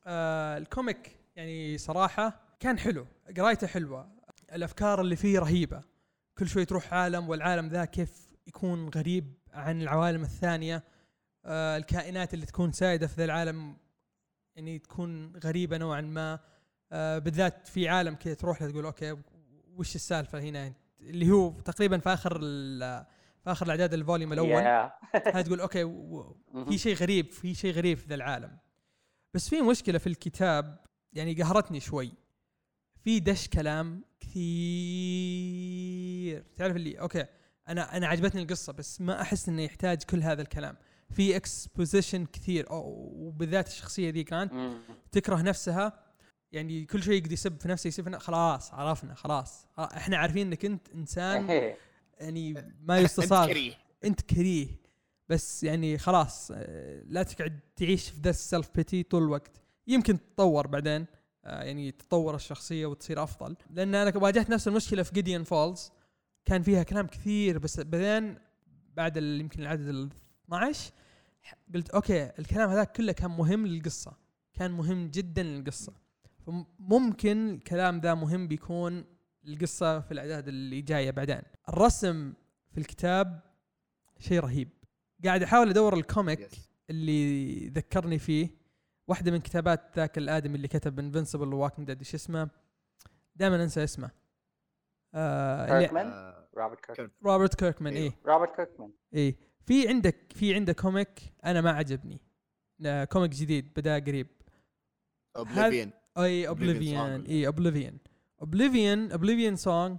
B: آه ال comic يعني صراحة كان حلو قرايته حلوة الأفكار اللي فيه رهيبة. كل شوي تروح عالم والعالم ذا كيف يكون غريب عن العوالم الثانية آه الكائنات اللي تكون سائدة في ذا العالم يعني تكون غريبة نوعا ما. آه بالذات في عالم كذا تروح له تقول okay وش السالفة هنا؟ اللي هو تقريبا في آخر في آخر الأعداد ال volume
C: الأول. <laughs>
B: هاي تقول
C: okay.
B: في شيء غريب في شيء غريب في ذا العالم. بس في مشكلة في الكتاب يعني قهرتني شوي. في دش كلام كثير. تعرف اللي okay. أنا أنا عجبتني القصة بس ما أحس إنه يحتاج كل هذا الكلام. في exposition كثير أو وبالذات الشخصية ذي كانت. تكره نفسها. يعني كل شوي يقعد يسب في نفسه يسب في نفسه خلاص عرفنا خلاص. إحنا عارفين إنك أنت إنسان يعني ما
A: أنت
B: يستصاغ
A: كريه.
B: أنت كريه. بس يعني خلاص لا تقعد تعيش في ذا ال self pity طول الوقت. يمكن تتطور بعدين. يعني تتطور الشخصية وتصير أفضل. لأن أنا واجهت نفس المشكلة في Gideon Falls كان فيها كلام كثير بس بعدين بعد يمكن العدد ال 12 ح- قلت okay الكلام هذا كله كان مهم للقصة. كان مهم جدا للقصة. فممكن الكلام ذا مهم بيكون القصة في الأعداد اللي جاية بعدين. الرسم في الكتاب شيء رهيب. قاعد أحاول أدور ال comic
A: Yes.
B: اللي ذكرني فيه. واحدة من كتابات ذاك الآدمي اللي كتب Invincible و Walking Dead إيش اسمه؟ دائما أنسى اسمه. آه
C: Kirkman؟
A: آه،
C: Robert Kirkman.
B: Robert Kirkman
A: أيوه.
B: إيه.
C: Robert Kirkman.
B: إيه. في عندك في عندك comic أنا ما عجبني. آه، comic جديد بدأ قريب.
A: Oblivion
B: أي
A: Oblivion.
B: أي Oblivion Oblivion Oblivion Song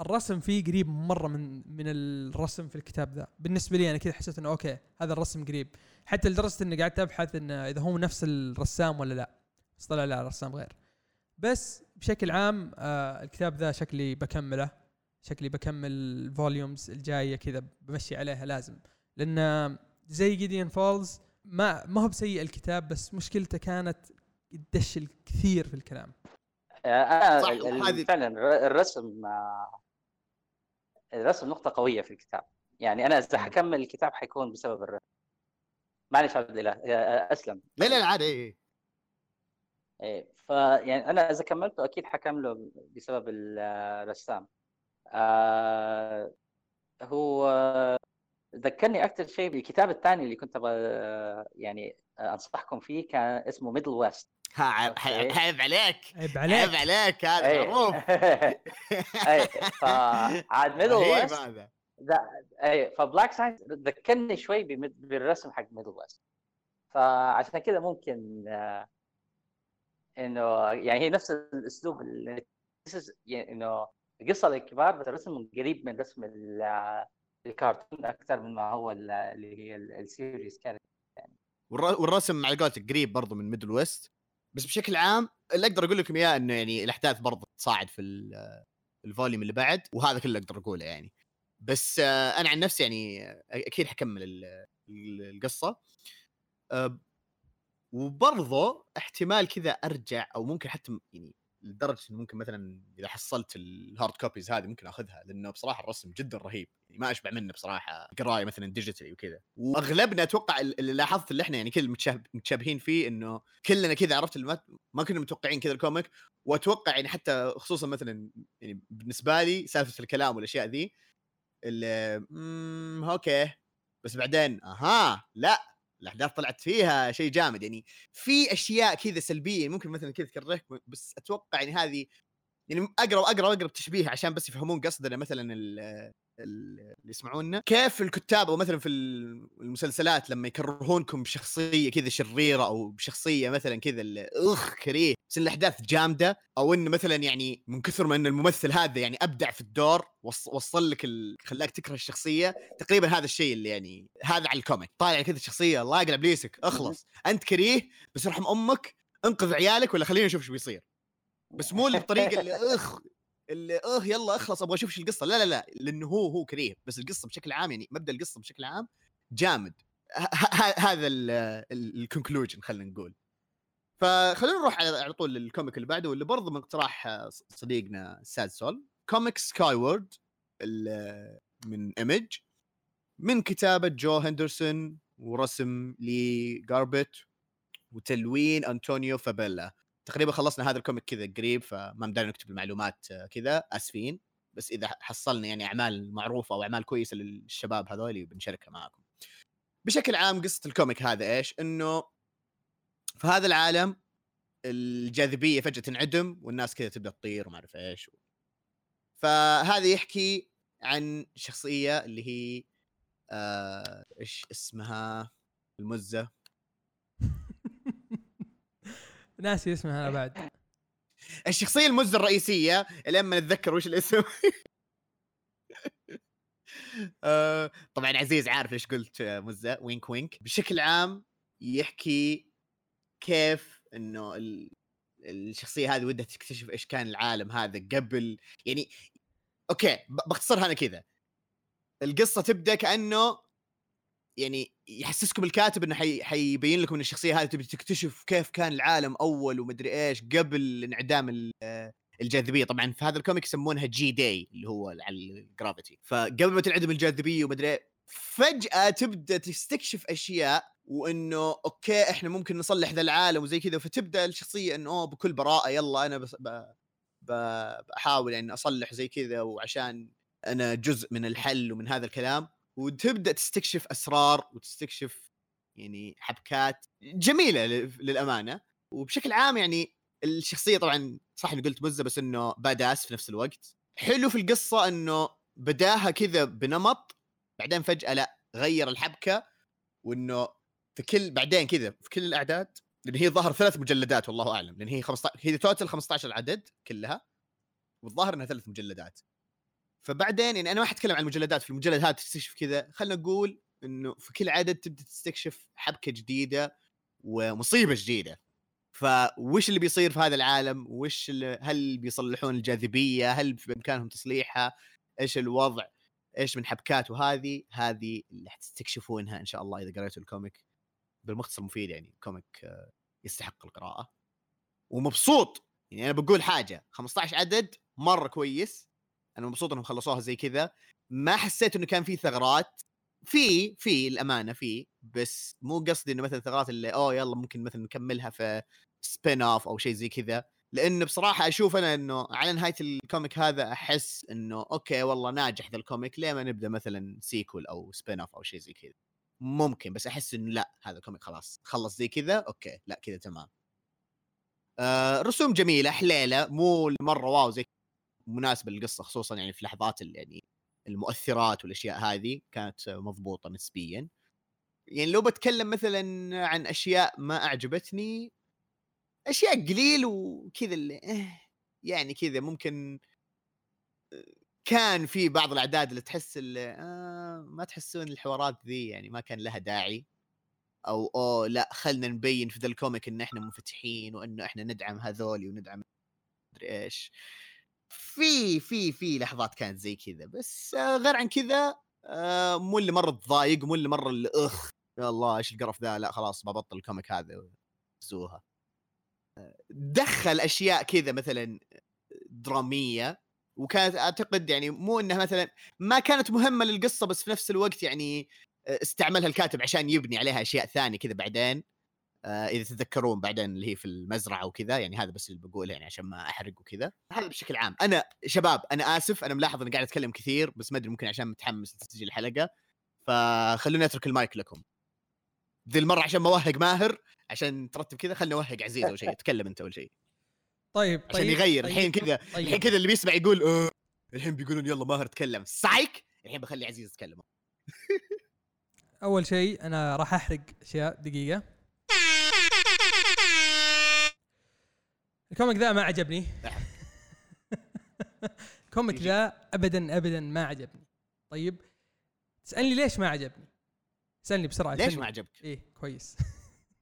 B: الرسم فيه قريب مرة من من الرسم في الكتاب ذا. بالنسبة لي أنا كذا حسيت إنه okay هذا الرسم قريب. حتى لدرجة إني قعدت أبحث انه إذا هو نفس الرسام ولا لا. بس طلع لا رسام غير. بس بشكل عام آه الكتاب ذا شكلي بكمله. شكلي بكمل ال volumes الجاية كذا بمشي عليها لازم. لأن زي Gideon Falls ما ما هو بسيء الكتاب بس مشكلته كانت يدش الكثير في الكلام.
A: صح،
C: ال-
A: وهذه-
C: فعلا الر- الرسم آه، الرسم نقطة قوية في الكتاب. يعني أنا إذا حكمل الكتاب حيكون بسبب الرسم. معلش عبد الله. أسلم.
A: لا لا عادي إيه.
C: إيه، فيعني أنا إذا كملته أكيد حكمله بسبب ال- الرسام. آه هو ذكرني أكثر شيء بالكتاب الثاني اللي كنت أبغى يعني أنصحكم فيه كان اسمه Middlewest
A: ها عيب
C: okay.
A: عيب عليك.
B: عيب عليك.
A: عليك هذا
C: اي
A: معروف.
C: اي فعاد Middlewest
A: هذا
C: أي ف Black Science ذكرني شوي بالرسم حق Middlewest. فعشان كذا ممكن آه، إنه يعني هي نفس الأسلوب اللي يعني إنه قصة للكبار بس الرسم قريب من رسم ال- الكرتون أكثر من ما هو ال- اللي هي ال- ال series كانت
A: والر- والرسم على قولتك قريب برضو من Middlewest. بس بشكل عام اللي أقدر أقول لكم إياه إنه يعني الأحداث برضو تصاعد في ال- ال volume اللي بعد وهذا كله أقدر أقوله يعني. بس آه، أنا عن نفسي يعني أكيد حكمل ال- ال- القصة. آه، وبرضه احتمال كذا أرجع أو ممكن حتى يعني لدرجة إنه ممكن مثلا إذا حصلت ال hard copies هذه ممكن أخذها لأنه بصراحة الرسم جدا رهيب. يعني ما أشبع منه بصراحة قراية مثلا digitally وكذا. وأغلبنا أتوقع ال- اللي لاحظت اللي إحنا يعني كل متشاب- متشابهين فيه إنه كلنا كذا عرفت ما كنا متوقعين كذا ال comic وأتوقع يعني حتى خصوصا مثلا يعني بالنسبة لي سالفة الكلام والأشياء ذي اللي مم okay. بس بعدين أها لا الأحداث طلعت فيها شيء جامد يعني في أشياء كذا سلبية ممكن مثلا كذا تكرهك بس أتوقع يعني هذه يعني أقرأ وأقرأ وأقرأ تشبيه عشان بس يفهمون قصدنا مثلا ال- ال- اللي يسمعونا. كيف الكتاب أو مثلا في المسلسلات لما يكرهونكم بشخصية كذا شريرة أو بشخصية مثلا كذا أخ كريه بس الأحداث جامدة أو انه مثلا يعني من كثر ما إن الممثل هذا يعني أبدع في الدور وص- وصل لك ال... خلاك تكره الشخصية تقريبا هذا الشيء اللي يعني هذا على ال comic. طالع كذا شخصية الله يقلع ابليسك اخلص. أنت كريه بس ارحم أمك انقذ عيالك ولا خلينا نشوف إيش بيصير. بس مو الطريقة اللي أخ اللي آه يلا أخلص أبغى أشوف إيش القصة. لا لا لا لأنه هو هو كريه. بس القصة بشكل عام يعني مبدأ القصة بشكل عام جامد. هذا ال conclusion خلينا نقول. فخلينا نروح على طول لل comic اللي بعده واللي برضه من اقتراح صديقنا Sad Soul. comic Skyward من Image من كتابة جو هندرسون ورسم لي جاربت وتلوين أنطونيو فابيلا. تقريبا خلصنا هذا ال comic كذا قريب فما مدانا نكتب المعلومات آه، كذا آسفين. بس إذا حصلنا يعني أعمال معروفة أو أعمال كويسة للشباب هذول بنشاركها معاكم. بشكل عام قصة الكوميك هذا إيش؟ إنه في هذا العالم الجاذبية فجأة تنعدم والناس كذا تبدأ تطير وما أعرف إيش. فهذا يحكي عن شخصية اللي هي آه إيش اسمها؟ المزة.
B: ناسي اسمها أنا بعد.
A: الشخصية المزة الرئيسية لما نتذكر وش الاسم. <laughs> آه، طبعا عزيز عارف ليش قلت مزة وينك وينك. بشكل عام يحكي كيف إنه ال- الشخصية هذه ودها تكتشف إيش كان العالم هذا قبل. يعني أوكي باختصرها أنا كذا. القصة تبدأ كأنه يعني يحسسكم الكاتب إنه حي... حيبين لكم إن الشخصية هذه تبي تكتشف كيف كان العالم أول ومدري إيش قبل انعدام ال- الجاذبية. طبعا في هذا ال comic يسمونها G-Day اللي هو على ال gravity فقبل ما تنعدم الجاذبية ومدري إيه، فجأة تبدأ تستكشف أشياء وإنه okay إحنا ممكن نصلح ذا العالم وزي كذا. فتبدأ الشخصية إنه أوه بكل براءة يلا أنا بس ب... ب... بحاول اني أصلح زي كذا وعشان أنا جزء من الحل ومن هذا الكلام. وتبدأ تستكشف أسرار وتستكشف يعني حبكات جميلة للأمانة. وبشكل عام يعني الشخصية طبعا صح اني قلت مزة بس إنه باداس في نفس الوقت. حلو في القصة إنه بداها كذا بنمط بعدين فجأة لا غير الحبكة وإنه في كل بعدين كذا في كل الأعداد لأن هي ظهر ثلاث مجلدات والله أعلم لأن هي 15 هي توتال 15 عدد كلها والظاهر إنها ثلاث مجلدات. فبعدين يعني أنا ما حتكلم عن المجلدات في المجلدات تستكشف كذا خلينا نقول إنه في كل عدد تبدأ تستكشف حبكة جديدة ومصيبة جديدة. فوش اللي بيصير في هذا العالم؟ وش اللي هل بيصلحون الجاذبية؟ هل بإمكانهم تصليحها؟ إيش الوضع؟ إيش من حبكات؟ وهذه هذه اللي حتستكشفونها إن شاء الله إذا قريتوا ال comic. بالمختصر مفيد يعني comic آه، يستحق القراءة. ومبسوط! يعني أنا بقول حاجة 15 عدد مرة كويس. أنا مبسوط إنهم خلصوها زي كذا. ما حسيت إنه كان في ثغرات. في في الأمانة في بس مو قصدي إنه مثلا ثغرات اللي أوه يلا ممكن مثلا نكملها في spin-off أو شيء زي كذا. لأنه بصراحة أشوف أنا إنه على نهاية ال comic هذا أحس إنه okay والله ناجح ذا ال comic ليه ما نبدأ مثلا sequel أو spin-off أو شيء زي كذا؟ ممكن بس أحس إنه لأ هذا ال comic خلاص خلص زي كذا okay لأ كذا تمام. آه رسوم جميلة حليلة مو مره wow زي مناسبة للقصة خصوصا يعني في لحظات يعني المؤثرات والأشياء هذه كانت مضبوطة نسبيا. يعني لو بتكلم مثلا عن أشياء ما أعجبتني أشياء قليل وكذا اللي إيه يعني كذا ممكن كان في بعض الأعداد اللي تحس اللي آه ما تحسون الحوارات ذي يعني ما كان لها داعي. أو أوه لا خلنا نبين في ذا الكوميك إن إحنا منفتحين وإنه إحنا ندعم هذولي وندعم مدري إيش. في في في لحظات كانت زي كذا بس آه غير عن كذا آه مو اللي مرة تضايق مو اللي مرة اللي أخ يا الله إيش القرف ذا؟ لا خلاص ببطل الكوميك هذا زوها دخل أشياء كذا مثلا درامية وكانت أعتقد يعني مو إنها مثلا ما كانت مهمة للقصة بس في نفس الوقت يعني استعملها الكاتب عشان يبني عليها أشياء ثانية كذا بعدين. آه إذا تتذكرون بعدين اللي هي في المزرعة وكذا يعني هذا بس اللي بقوله يعني عشان ما احرق وكذا. هذا بشكل عام. أنا شباب أنا آسف أنا ملاحظ إني قاعد أتكلم كثير بس ما أدري ممكن عشان متحمس لتسجيل الحلقة. فخلوني أترك المايك لكم. ذي المرة عشان ما أوهق ماهر عشان ترتب كذا خلني أوهق عزيز أول شيء. <laughs> تكلم أنت أول شيء.
B: طيب
A: عشان
B: طيب
A: يغير
B: طيب
A: الحين كذا
B: طيب.
A: الحين كذا اللي بيسمع يقول أه الحين بيقولون يلا ماهر تكلم. سايك؟ الحين بخلي عزيز يتكلم. <laughs>
B: أول شيء أنا راح أحرق أشياء دقيقة. ال comic ذا ما عجبني. <laughs> ال comic
A: يجي.
B: ذا ابدا ابدا ما عجبني. طيب تسألني ليش ما عجبني؟ سألني بسرعة
A: ليش. ما عجبك؟
B: إيه كويس.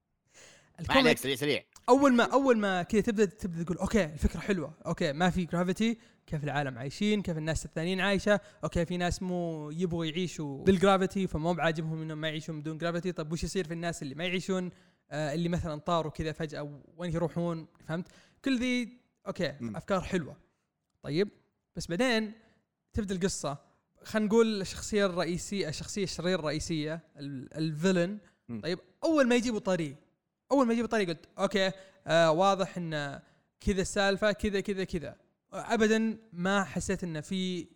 B: <laughs>
A: ال
B: comic
A: سريع سريع.
B: أول ما أول ما كذا تبدأ تبدأ تقول okay الفكرة حلوة. okay ما في gravity كيف العالم عايشين كيف الناس الثانيين عايشة okay في ناس مو يبغوا يعيشوا بال gravity فمو بعاجبهم إنهم ما يعيشون بدون gravity طيب وش يصير في الناس اللي ما يعيشون؟ آه اللي مثلا طاروا كذا فجأة وين يروحون؟ فهمت؟ كل ذي okay
A: مم.
B: أفكار حلوة. طيب بس بعدين تبدأ القصة. خلينا نقول الشخصية الرئيسية الشخصية الشريره الرئيسية ال- ال
A: villain.
B: طيب أول ما يجيبوا طريق أول ما يجيبوا طريق قلت okay آه واضح إن كذا السالفة كذا كذا كذا. ابدا ما حسيت انه في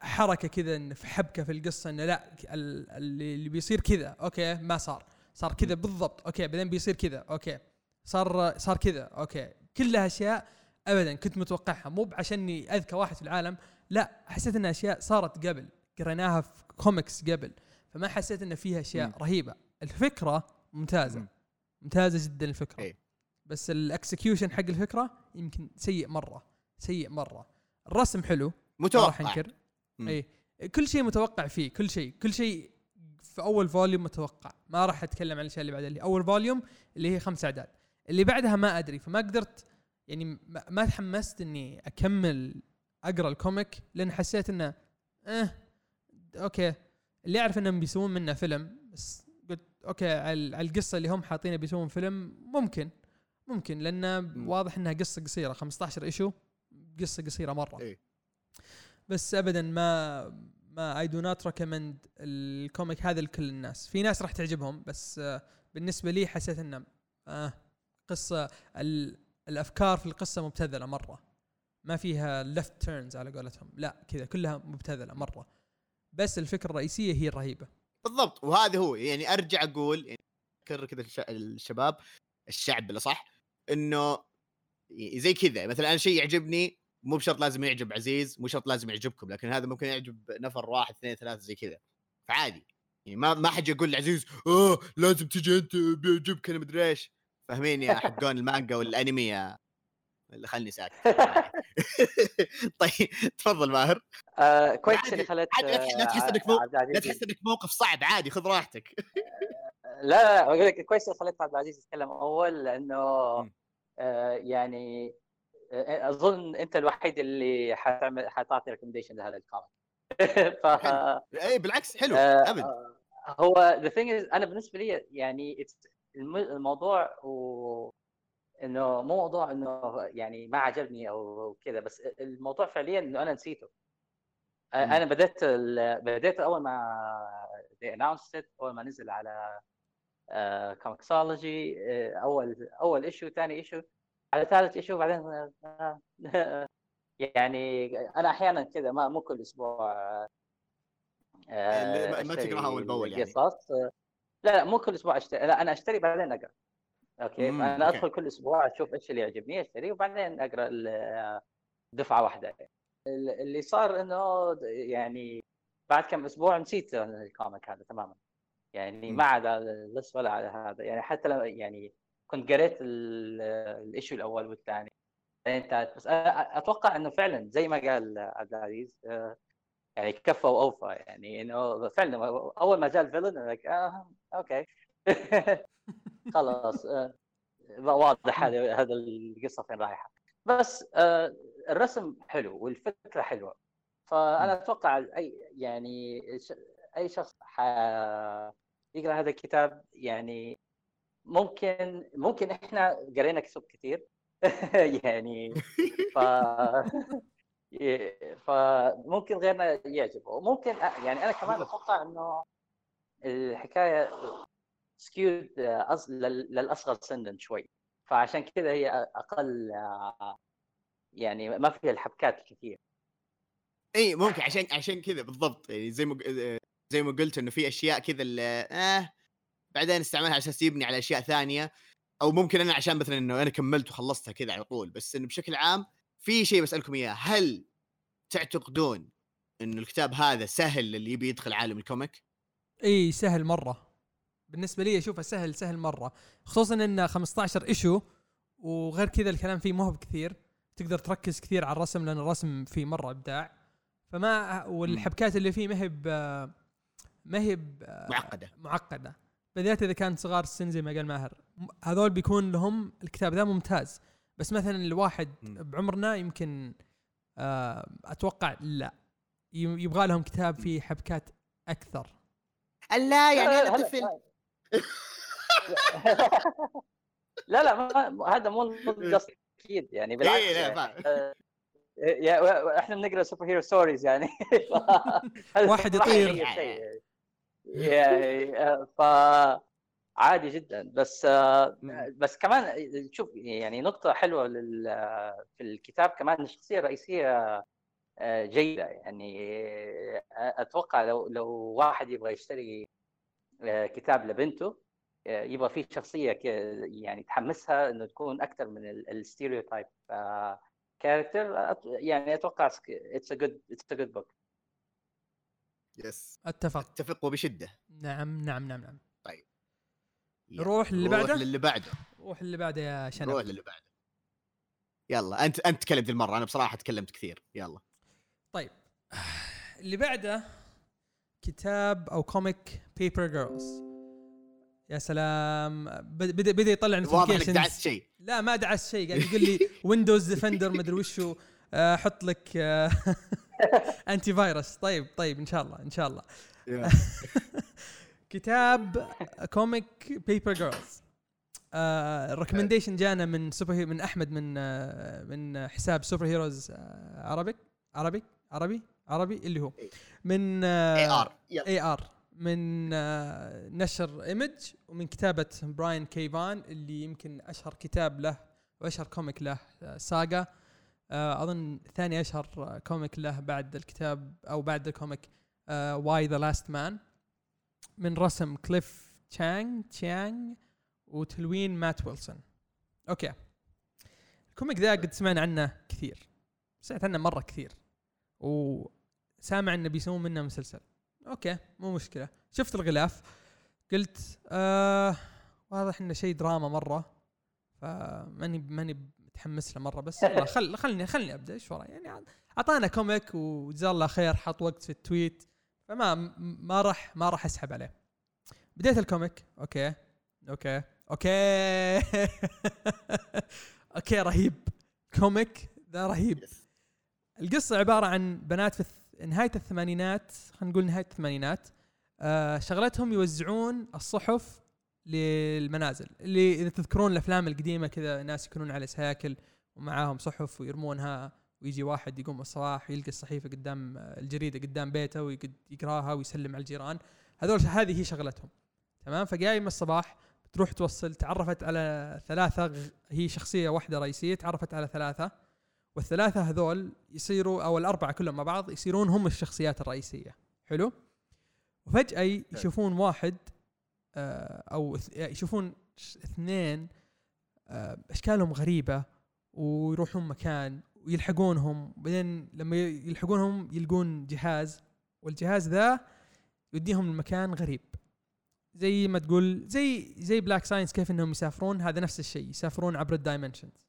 B: حركة كذا إن في حبكة في القصة إنه لا ال- اللي اللي بيصير كذا okay ما صار. صار كذا بالضبط okay بعدين بيصير كذا okay. صار صار كذا okay. كلها اشياء ابدا كنت متوقعها. مو عشاني أذكى واحد في العالم لا حسيت انها أشياء صارت قبل قريناها في كوميكس قبل فما حسيت إن فيها أشياء
A: مم.
B: رهيبة. الفكرة ممتازة
A: مم.
B: ممتازة جدا الفكرة.
A: إيه.
B: بس ال execution حق الفكرة يمكن سيء مرة سيء مرة. الرسم حلو ما راح
A: متوقع.
B: انكر. اي كل شيء متوقع فيه كل شيء كل شيء في أول volume متوقع. ما راح أتكلم عن الأشياء اللي بعدها اللي أول volume اللي هي خمس أعداد. اللي بعدها ما أدري فما قدرت يعني ما, تحمست إني أكمل أقرأ ال comic لأن حسيت إنه آه okay اللي أعرف إنهم بيسوون منه فيلم بس قلت okay على القصة اللي هم حاطينه بيسوون فيلم ممكن ممكن لأنه واضح إنها قصة قصيرة 15 issue قصة قصيرة مرة
A: إيه.
B: بس ابدا ما ما I do not recommend ال comic هذا لكل الناس في ناس راح تعجبهم بس آه، بالنسبة لي حسيت إنه آه قصه ال الأفكار في القصة مبتذلة مرة. ما فيها left turns على قولتهم. لا كذا كلها مبتذلة مرة. بس الفكرة الرئيسية هي الرهيبة.
A: بالضبط. وهذا هو. يعني أرجع أقول يعني اكرر كذا الش- الشباب الشعب اللي صح انه زي كذا. مثلا أنا شيء يعجبني مو بشرط لازم يعجب عزيز مو شرط لازم يعجبكم لكن هذا ممكن يعجب نفر واحد اثنين ثلاثة زي كذا. فعادي. يعني ما ما حد يقول لعزيز آه لازم تجي أنت بيعجبك أنا مدري إيش. فاهمين يا حقون المانجا والانمي يا اللي خلني ساكت. <laughs> طيب تفضل ماهر.
C: آه كويس. اللي خلت
A: لا تح- لا تحس
C: آه،
A: مو-
C: العزيز.
A: لا تحس إنك موقف صعب عادي خذ راحتك.
C: لا لا أقول لك كويس اللي خليت عبد العزيز يتكلم أول
A: لأنه.
C: آه يعني آه، أظن أنت الوحيد اللي حتعمل حتعطي recommendation لهذا ال comic <laughs> ف
A: I بالعكس حلو
C: آه،
A: أبد.
C: آه، هو the thing أنا بالنسبة لي يعني it's- الموضوع و إنه مو موضوع إنه يعني ما عجبني أو كذا بس الموضوع فعليا إنه أنا نسيته آه،. أنا بديت ال- بديت أول ما they announced it أول ما نزل على Comixology أول أول issue ثاني issue على ثالث issue بعدين آه، يعني أنا أحيانا كذا ما مو كل أسبوع آه،
A: اللي ما- تقراها أول بأول يعني.
C: قصص لا لا مو كل أسبوع اشتري لا أنا أشتري بعدين أقرأ. okay
A: مم،
C: أنا
A: okay.
C: أدخل كل أسبوع أشوف إيش اللي يعجبني أشتري وبعدين أقرأ دفعة واحدة. ال- اللي صار إنه يعني بعد كم أسبوع نسيت ال comic هذا تماما. يعني
A: مم.
C: ما عاد اللس ولا على هذا. يعني حتى لو يعني كنت قريت ال- ال issue الأول والثاني. الثالث. بس أتوقع إنه فعلا زي ما قال عبد العزيز آه، يعني كفى وأوفى يعني إنه فعلا أول ما جاء الفيلن آه أوكي. <laughs> خلاص آه، واضح هذا هذا القصة فين رايحة. بس آه، الرسم حلو والفكرة حلوة. فأنا أتوقع أي يعني أي شخص يقرأ هذا الكتاب يعني ممكن ممكن إحنا قرينا كتب كثير <laughs> يعني ف <laughs> فممكن غيرنا يعجبه وممكن يعني أنا كمان أتوقع إنه الحكاية سكيود للأصغر سنا شوي. فعشان كذا هي أقل آه، يعني ما فيها الحبكات الكثير.
A: إي ممكن عشان عشان كذا بالضبط. يعني زي ما زي ما قلت إنه في أشياء كذا اللي آه بعدين استعملها على أساس يبني على أشياء ثانية. أو ممكن أنا عشان مثلا إنه أنا كملت وخلصتها كذا على طول. بس إنه بشكل عام في شيء بسألكم إياه. هل تعتقدون إنه الكتاب هذا سهل للي يبي يدخل عالم ال
B: comic؟ إي سهل مرة. بالنسبة لي أشوفه سهل سهل مرة. خصوصا إنه 15 issue وغير كذا الكلام فيه مو بكثير. تقدر تركز كثير على الرسم لأن الرسم فيه مرة إبداع. فما والحبكات اللي فيه ما هي ما هي
A: معقدة.
B: معقدة. بالذات إذا كان صغار السن زي ما قال ماهر. هذول بيكون لهم الكتاب ذا ممتاز. بس مثلا الواحد
A: مم.
B: بعمرنا يمكن آه، أتوقع لا. يبغى لهم كتاب فيه حبكات أكثر.
A: لا يعني
C: أنا
A: طفل. <laughs> <laughs>
C: لا. لا ما هذا مو القصد أكيد يعني بالعكس
A: اي لا
C: يعني. آه، إحنا بنقرأ superhero stories يعني. <laughs>
B: واحد يطير.
C: ف عادي جدا. بس آه،
A: مم.
C: بس كمان شوف يعني نقطة حلوة لل في الكتاب كمان الشخصية الرئيسية آه، جيدة. يعني آه، أتوقع لو لو واحد يبغى يشتري كتاب لبنته يبغى فيه شخصية ك- يعني تحمسها إنه تكون أكثر من الستيريوتايب character يعني أتوقع it's a good it's a good book
A: yes
B: أتفق.
A: أتفق وبشدة.
B: نعم نعم نعم نعم. نروح للي بعده؟
A: نروح للي بعده.
B: روح اللي بعده يا شنب.
A: نروح للي بعده. يلا أنت أنت تكلم ذي المرة أنا بصراحة تكلمت كثير. يلا.
B: طيب. <sighs> اللي بعده كتاب أو comic Paper Girls يا سلام. بد- بدا بدأ يطلع
A: واضح
B: إنك.
A: دعست شيء.
B: لا ما دعس شيء. قاعد يقول لي Windows Defender مدري وشو. آه، أحط لك آه، <laughs> antivirus طيب طيب إن شاء الله إن شاء الله. <laughs> كتاب comic Paper Girls ال recommendation جانا من super he- من أحمد من آه، من حساب Superheroes عربي عربي عربي عربي اللي هو. من AR AR من آه، نشر Image ومن كتابة Brian K. Vaughan اللي يمكن أشهر كتاب له وأشهر comic له Saga آه، أظن ثاني أشهر comic له بعد الكتاب أو بعد ال comic Y: The Last Man من رسم Cliff Chiang Chiang وتلوين Matt Wilson. okay. ال comic ذا قد سمعنا عنه كثير. سمعت عنه مرة كثير. وسامع إنه بيسوون منه مسلسل. okay مو مشكلة. شفت الغلاف. قلت آه واضح إنه شيء دراما مرة. فماني ماني متحمس له مرة بس. خل خلني خلني أبدأ. إيش وراي؟ يعني أعطانا comic وجزاه الله خير حط وقت في ال tweet. فما ما راح ما راح اسحب عليه. بديت ال comic. okay. okay. okay. <laughs> okay رهيب. comic ذا رهيب. القصة عبارة عن بنات في نهاية الثمانينات خلينا نقول نهاية الثمانينات. آه شغلتهم يوزعون الصحف للمنازل. اللي إذا تذكرون الأفلام القديمة كذا ناس يكونون على سياكل ومعاهم صحف ويرمونها. ويجي واحد يقوم الصباح ويلقى الصحيفة قدام الجريدة قدام بيته ويقراها ويسلم على الجيران. هذول هذه هي شغلتهم. تمام؟ فقايم الصباح تروح توصل تعرفت على ثلاثة هي شخصية واحدة رئيسية تعرفت على ثلاثة. والثلاثة هذول يصيروا أو الأربعة كلهم مع بعض يصيرون هم الشخصيات الرئيسية. حلو؟ وفجأة يشوفون واحد آه، أو يشوفون اثنين آه، أشكالهم غريبة ويروحون مكان ويلحقونهم. بعدين لما يلحقونهم يلقون جهاز والجهاز ذا يوديهم لمكان غريب. زي ما تقول زي زي Black Science كيف إنهم يسافرون هذا نفس الشيء يسافرون عبر ال dimensions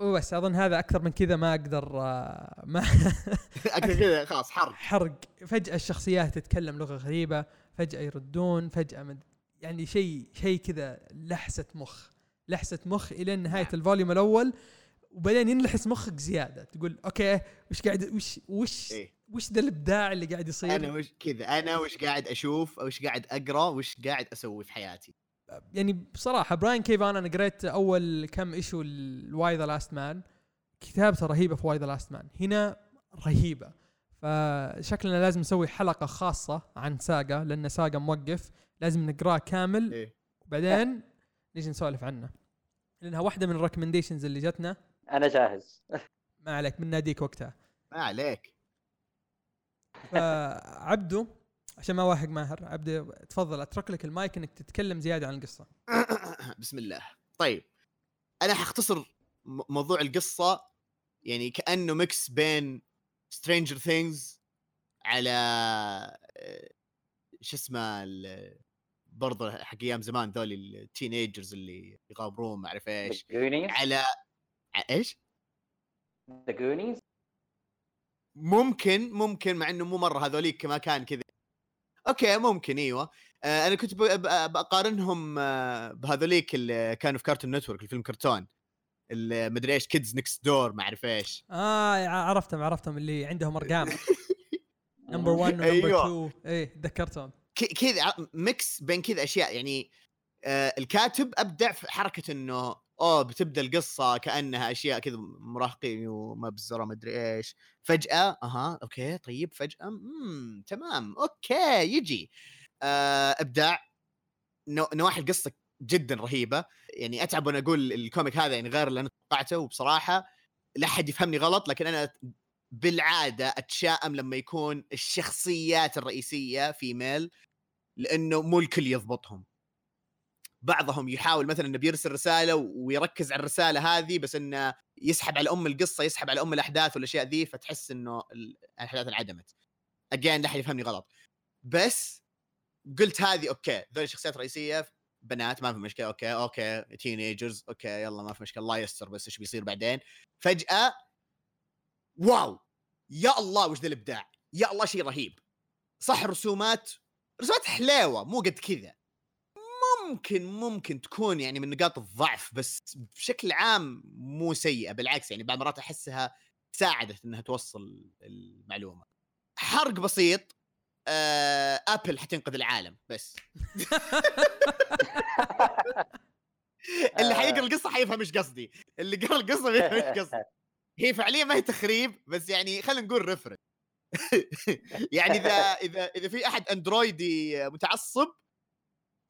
B: وبس أظن هذا أكثر من كذا ما أقدر آه، ما <laughs>
A: أكثر كذا خلاص حرق.
B: حرق. فجأة الشخصيات تتكلم لغة غريبة فجأة يردون فجأة من يعني شيء شيء كذا لحسة مخ لحسة مخ إلى نهاية نعم. ال volume الأول. وبعدين ينلحس مخك زيادة. تقول okay وش قاعد وش وش إيه؟ وش ذا الإبداع اللي قاعد يصير؟
A: أنا وش كذا أنا وش قاعد أشوف وش قاعد أقرأ وش قاعد أسوي في حياتي.
B: يعني بصراحة Brian K. Vaughan أنا قريت أول كم issue ال Y: The Last Man كتابته رهيبة في Y: The Last Man هنا رهيبة. فشكلنا لازم نسوي حلقة خاصة عن Saga لأن Saga موقف لازم نقرأه كامل. إيه؟ وبعدين نيجي نسولف عنه. لأنها واحدة من ال recommendations اللي جتنا.
C: أنا جاهز.
B: ما عليك من ناديك وقتها.
A: ما عليك.
B: فعبدو عشان ما واحق ماهر عبد تفضل أترك لك المايك إنك تتكلم زيادة عن القصة. <coughs>
A: بسم الله. طيب أنا حختصر موضوع القصة يعني كأنه mix بين Stranger Things على آه، شو اسمه برضه حق أيام زمان ذول ال teenagers اللي يغامرون ما أعرف إيش. على إيش؟
C: The Goonies
A: ممكن ممكن مع إنه مو مرة هذوليك ما كان كذا. okay ممكن إيوه. آه أنا كنت بقارنهم آه بهذوليك اللي كانوا في Cartoon Network الفيلم كرتون المدري إيش Kids Next Door ما أعرف إيش.
B: آه عرفتهم عرفتهم اللي عندهم أرقام. number 1 ونمبر 2 إيه تذكرتهم
A: كذا mix بين كذا أشياء. يعني آه الكاتب أبدع في حركة إنه أوه بتبدأ القصة كأنها أشياء كذا مراهقين ومبزره ما أدري إيش. فجأة أها okay طيب فجأة امم تمام okay يجي. آه إبداع. نواحي القصة جدا رهيبة. يعني أتعب وأنا أقول ال comic هذا يعني غير اللي أنا توقعته وبصراحة. لا أحد يفهمني غلط لكن أنا بالعادة أتشائم لما يكون الشخصيات الرئيسية female لأنه مو الكل يضبطهم. بعضهم يحاول مثلا إنه بيرسل رسالة ويركز على الرسالة هذه بس إنه يسحب على أم القصة يسحب على أم الأحداث والأشياء ذي فتحس إنه الأحداث انعدمت. again لا أحد يفهمني غلط. بس قلت هذه okay. ذول الشخصيات الرئيسية بنات ما في مشكلة okay okay. teenagers okay يلا ما في مشكلة. الله يستر بس إيش بيصير بعدين؟ فجأة wow! يا الله وش ذا الإبداع؟ يا الله شيء رهيب. صح رسومات رسومات حلاوه مو قد كذا. ممكن ممكن تكون يعني من نقاط الضعف بس بشكل عام مو سيئة بالعكس يعني بعض المرات أحسها ساعدت إنها توصل المعلومة. حرق بسيط آه، Apple حتنقذ العالم بس. <laughs> اللي حيقرأ القصة حيفهم إيش قصدي. اللي قرأ القصة بيفهم إيش قصدي. <laughs> هي فعليا ما هي تخريب بس يعني خلينا نقول reference <laughs> يعني إذا إذا إذا في أحد اندرويدي متعصب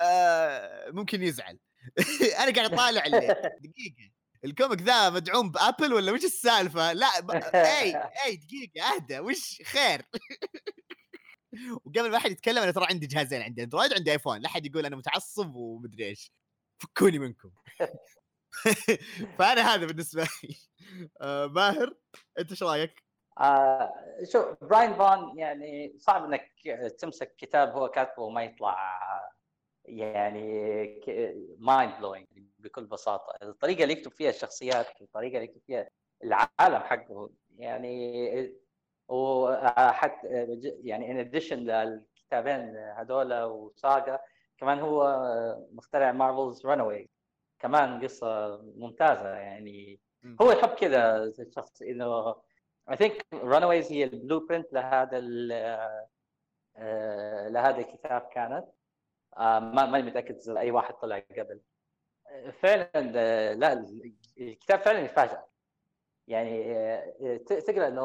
A: آه ممكن يزعل. <laughs> أنا قاعد <laughs> أطالع دقيقة. ال comic ذا مدعوم ب Apple ولا وش السالفة؟ لا ب... إي إي دقيقة أهدى وش خير؟ <laughs> وقبل ما أحد يتكلم أنا ترى عندي جهازين عندي Android وعندي iPhone. لا أحد يقول أنا متعصب ومدري إيش. فكوني منكم. فأنا هذا بالنسبة لي. آه ماهر أنت إيش رأيك؟
C: آه شوف Brian Vaughan يعني صعب إنك تمسك كتاب هو كاتبه وما يطلع يعني mind blowing بكل بساطة. الطريقة اللي يكتب فيها الشخصيات الطريقة اللي يكتب فيها العالم حقه يعني وحتى يعني in addition للكتابين هذول و Saga كمان هو مخترع Marvel's Runaways كمان قصة ممتازة يعني. هو يحب كذا الشخص إنه I think Runaways هي ال blueprint لهذا آه، لهذا الكتاب كانت. آه، ما ماني متأكد إذا أي واحد طلع قبل. فعلا آه، لا الكتاب فعلا يفاجئ يعني تقرأ إنه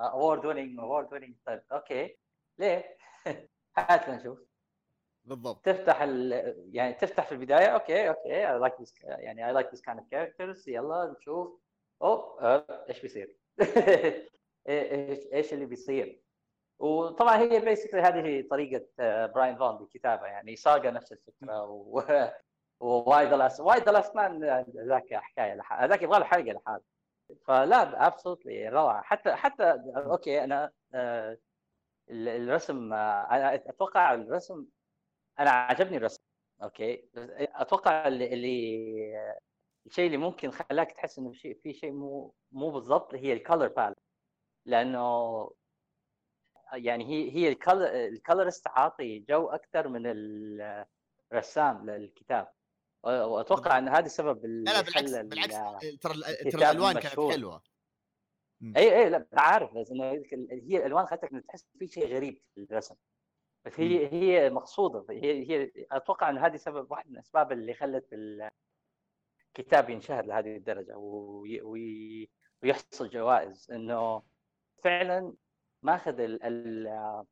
C: award winning award winning طيب okay. ليه؟ <laughs> هات نشوف
A: بالضبط.
C: تفتح ال... يعني تفتح في البداية. okay okay. I like this يعني I like this kind of characters يلا نشوف. أوه إيش بيصير؟ <laughs> إيش إيش اللي بيصير؟ وطبعا هي basically هذه طريقة Brian Vaughan بالكتابه يعني Saga نفس الفكرة و <laughs> و Y: The Last Y: The Last Man ذاك حكاية لحال ذاك يبغى له حلقة لحال فلا absolutely روعة. حتى حتى okay أنا آه، الرسم آه، أنا أتوقع الرسم أنا عجبني الرسم okay. أتوقع اللي, الشيء اللي ممكن خلاك تحس إنه في شيء مو مو بالضبط هي ال color palette لأنه يعني هي هي ال colorist عاطي جو أكثر من الرسام للكتاب. وأتوقع إن هذا السبب
A: اللي لا بالعكس بالعكس ترى ترى الألوان كانت حلوة.
C: إي إي لا عارف بس إنه هي الألوان خلتك تحس في شيء غريب في الرسم. بس هي هي مقصودة هي هي أتوقع ان هذه سبب واحد من الأسباب اللي خلت الكتاب ينشهر لهذه الدرجة وي وي ويحصل جوائز. إنه فعلا ماخذ ال ال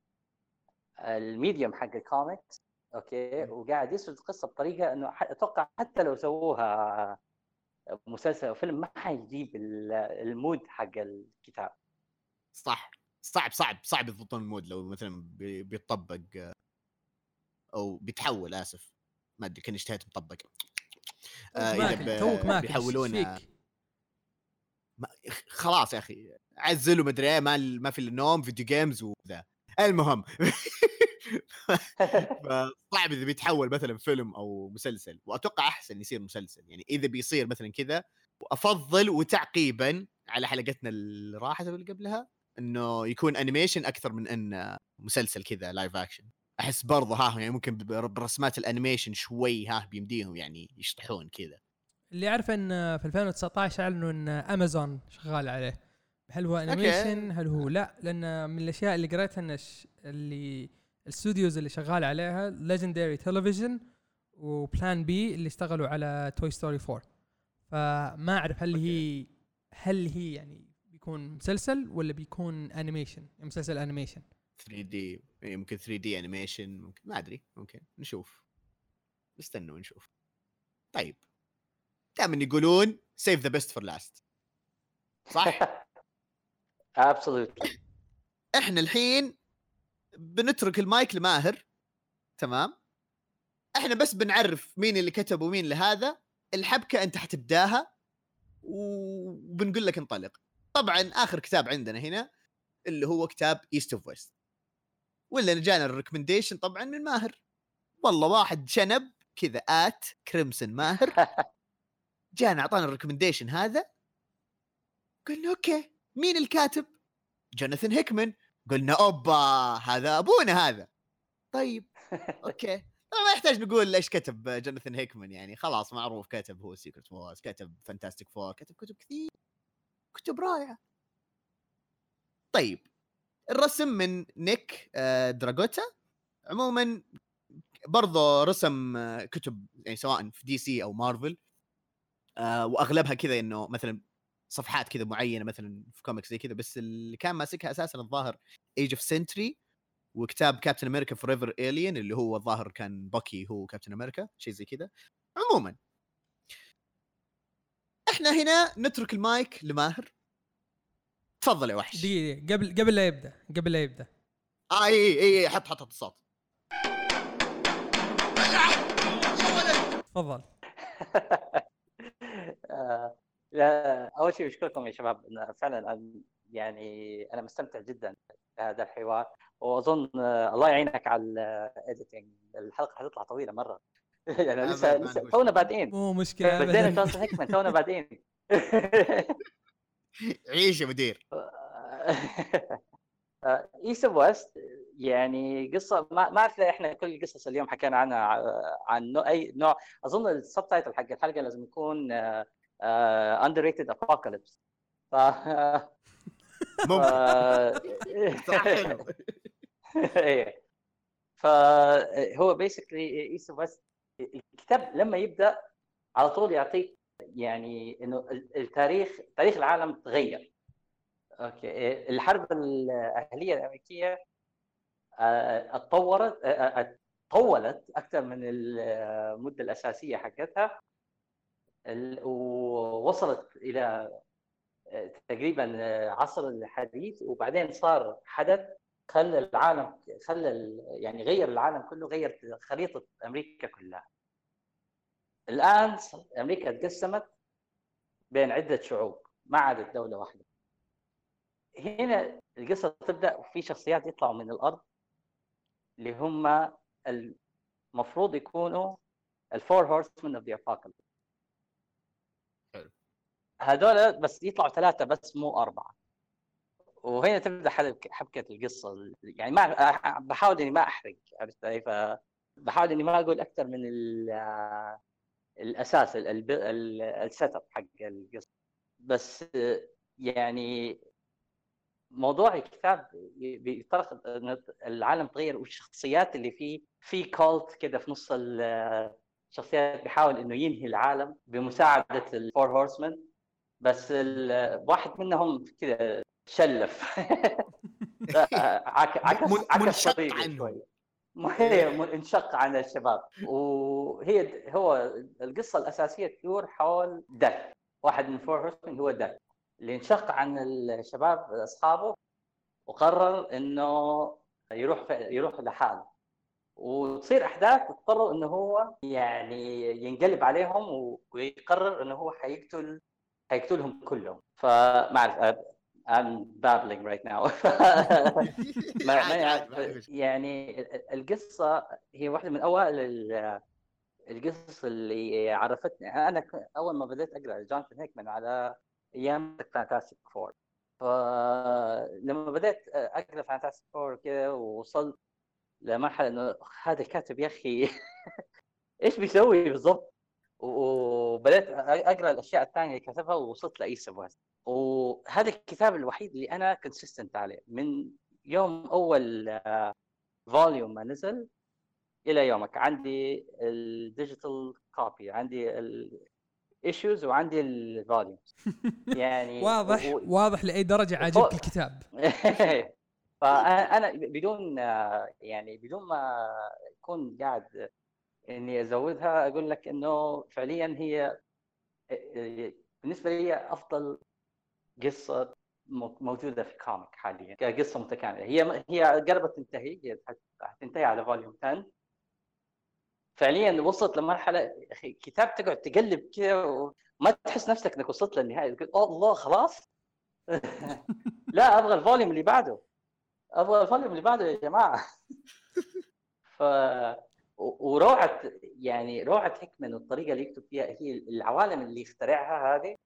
C: ال medium حق ال comics okay وقاعد يسرد القصة بطريقة إنه أتوقع حتى لو سووها مسلسل أو فيلم ما حيجيب ال mood حق الكتاب.
A: صح. صعب صعب صعب يضبطون ال mood لو مثلا بيطبق أو بيتحول آسف. ما أدري كان اشتهيت مطبق.
B: آه إذا توك ما بيحولون
A: خلاص يا أخي. عزلوا مدري إيه ما ما في النوم فيديو جيمز وذا. المهم <laughs> فصعب إذا بيتحول مثلا فيلم أو مسلسل وأتوقع أحسن يصير مسلسل. يعني إذا بيصير مثلا كذا وافضل وتعقيبا على حلقتنا اللي راحت اللي قبلها إنه يكون انيميشن أكثر من إن مسلسل كذا لايف اكشن أحس برضه ها يعني ممكن برسمات ال animation شوي ها بيمديهم يعني يشطحون كذا.
B: اللي اعرف إن في 2019 إعلنوا إن امازون شغال عليه. هل هو animation هل هو لا؟ لأن من الأشياء اللي قريتها إن اللي ال studios اللي شغال عليها Legendary تلفزيون و Plan B اللي اشتغلوا على Toy Story 4 فما أعرف هل هي هل هي يعني بيكون مسلسل ولا بيكون animation مسلسل
A: animation 3D يمكن 3D animation ممكن ما أدري ممكن. نشوف. نستنى ونشوف. طيب. دائما يقولون save the best for last صح؟ <laughs>
C: absolutely
A: إحنا الحين بنترك المايك لماهر. تمام؟ إحنا بس بنعرف مين اللي كتب ومين لهذا الحبكة أنت حتبداها وبنقول لك انطلق. طبعا آخر كتاب عندنا هنا اللي هو كتاب East of West ولا جانا ال recommendation طبعا من ماهر. والله واحد شنب كذا at crimson ماهر. <laughs> جانا أعطانا ال recommendation هذا. قلنا okay. مين الكاتب؟ جوناثان هيكمان. قلنا أوبا هذا أبونا هذا. طيب <laughs> okay. ما يحتاج نقول إيش كتب جوناثان هيكمان يعني. خلاص معروف كتب هو Secret Wars كتب Fantastic Four كتب كتب كثير. كتب رائعة. طيب الرسم من نيك آه، دراغوتا. عموما برضه رسم آه، كتب يعني سواء في DC أو مارفل آه، وأغلبها كذا إنه مثلا صفحات كذا معينة مثلا في كوميكس زي كذا بس اللي كان ماسكها أساسا الظاهر Age of Sentry وكتاب كابتن أمريكا Forever Allies اللي هو الظاهر كان باكي هو كابتن أمريكا شيء زي كذا. عموما إحنا هنا نترك المايك لماهر. تفضل يا وحش.
B: دقيقة قبل قبل لا يبدأ قبل لا يبدأ.
A: آه إي إي إي حط حط حط الصوت. <laughs>
B: تفضل.
C: آه، لا أول شيء بشكركم يا شباب. فعلا يعني أنا مستمتع جدا بهذا الحوار وأظن الله يعينك على ال editing الحلقة حتطلع طويلة مرة. <laughs> يعني لسه لسه تونا بادئين.
B: مو مشكلة
C: بدينا. جوناثان هيكمان تونا بادئين. <laughs>
A: عيش يا مدير. <laughs>
C: East West يعني قصة ما ما اعرف إحنا كل القصص اليوم حكينا عنها عن نوع أي نوع. أظن ال subtitle حق الحلقة لازم يكون underrated apocalypse ف <laughs>
A: ممكن. صراحة حلو. <laughs>
C: إيه. فهو basically East West الكتاب لما يبدأ على طول يعطيك يعني إنه ال- التاريخ تاريخ العالم تغير. okay. إيه، الحرب الأهلية الأمريكية آه، اتطورت آه، آه، طولت أكثر من المدة الأساسية حقتها. ووصلت إلى آه، تقريبا آه، عصر الحديث وبعدين صار حدث خلى العالم خلى يعني غير العالم كله غير خريطة أمريكا كلها الآن أمريكا تقسمت بين عدة شعوب ما عادت دولة واحدة هنا القصة تبدأ وفي شخصيات يطلعوا من الأرض اللي هم المفروض يكونوا الفور هورسمن أوف ذا. هذول بس يطلعوا ثلاثة بس مو أربعة. وهنا تبدأ حبكة القصة. يعني ما بحاول إني ما أحرق عرفت علي؟ فبحاول إني ما أقول أكثر من ال- الأساس ال setup حق القصة. بس يعني موضوع الكتاب بيطرق العالم تغير والشخصيات اللي فيه في cult كده في نص الشخصيات بيحاول إنه ينهي العالم بمساعدة ال four horsemen بس واحد منهم كده شلف. <laughs> عك- عكس عكس. شوي. هي <laughs> من- انشق عن الشباب. وهي هو القصة الأساسية تدور حول دث واحد من فور هورسمان هو دث اللي انشق عن الشباب أصحابه وقرر إنه يروح يروح لحاله. وتصير أحداث تضطر إنه هو يعني ينقلب عليهم ويقرر إنه هو حيقتل حيقتلهم كلهم فما أعرف I'm babbling right now <laughs> <laughs> ما
A: مشكلة.
C: يعني القصة هي واحدة من أوائل ال- القصص اللي عرفتني أنا ك- أول ما بديت أقرأ جوناثان هيكمان على أيام Fantastic Four فلما بديت أقرأ Fantastic Four كذا ووصلت لمرحلة إنه هذا الكاتب يا أخي <laughs> إيش بيسوي بالضبط؟ وبدأت أقرأ الأشياء الثانية اللي كتبها ووصلت of West وهذا الكتاب الوحيد اللي أنا consistent عليه. من يوم أول volume ما نزل إلى يومك. عندي ال digital copy عندي ال issues وعندي الفوليومز <laughs> يعني
B: واضح
C: و-
B: واضح لأي درجة عاجبك الكتاب. <laughs>
C: فانا بدون يعني بدون ما أكون قاعد إني أزودها أقول لك إنه فعليا هي بالنسبة لي أفضل قصة موجودة في comic حاليا كقصة متكاملة. هي هي قربت تنتهي هي حتنتهي على volume 10 فعليا وصلت لمرحلة أخي كتاب تقعد تقلب كذا وما تحس نفسك إنك وصلت للنهاية. تقول "أوه الله خلاص؟ <laughs> لا أبغى ال volume اللي بعده. أبغى الفوليوم اللي بعده يا جماعة. <laughs> ف وروعة يعني روعة هيكمان والطريقة اللي يكتب فيها هي العوالم اللي اخترعها هذه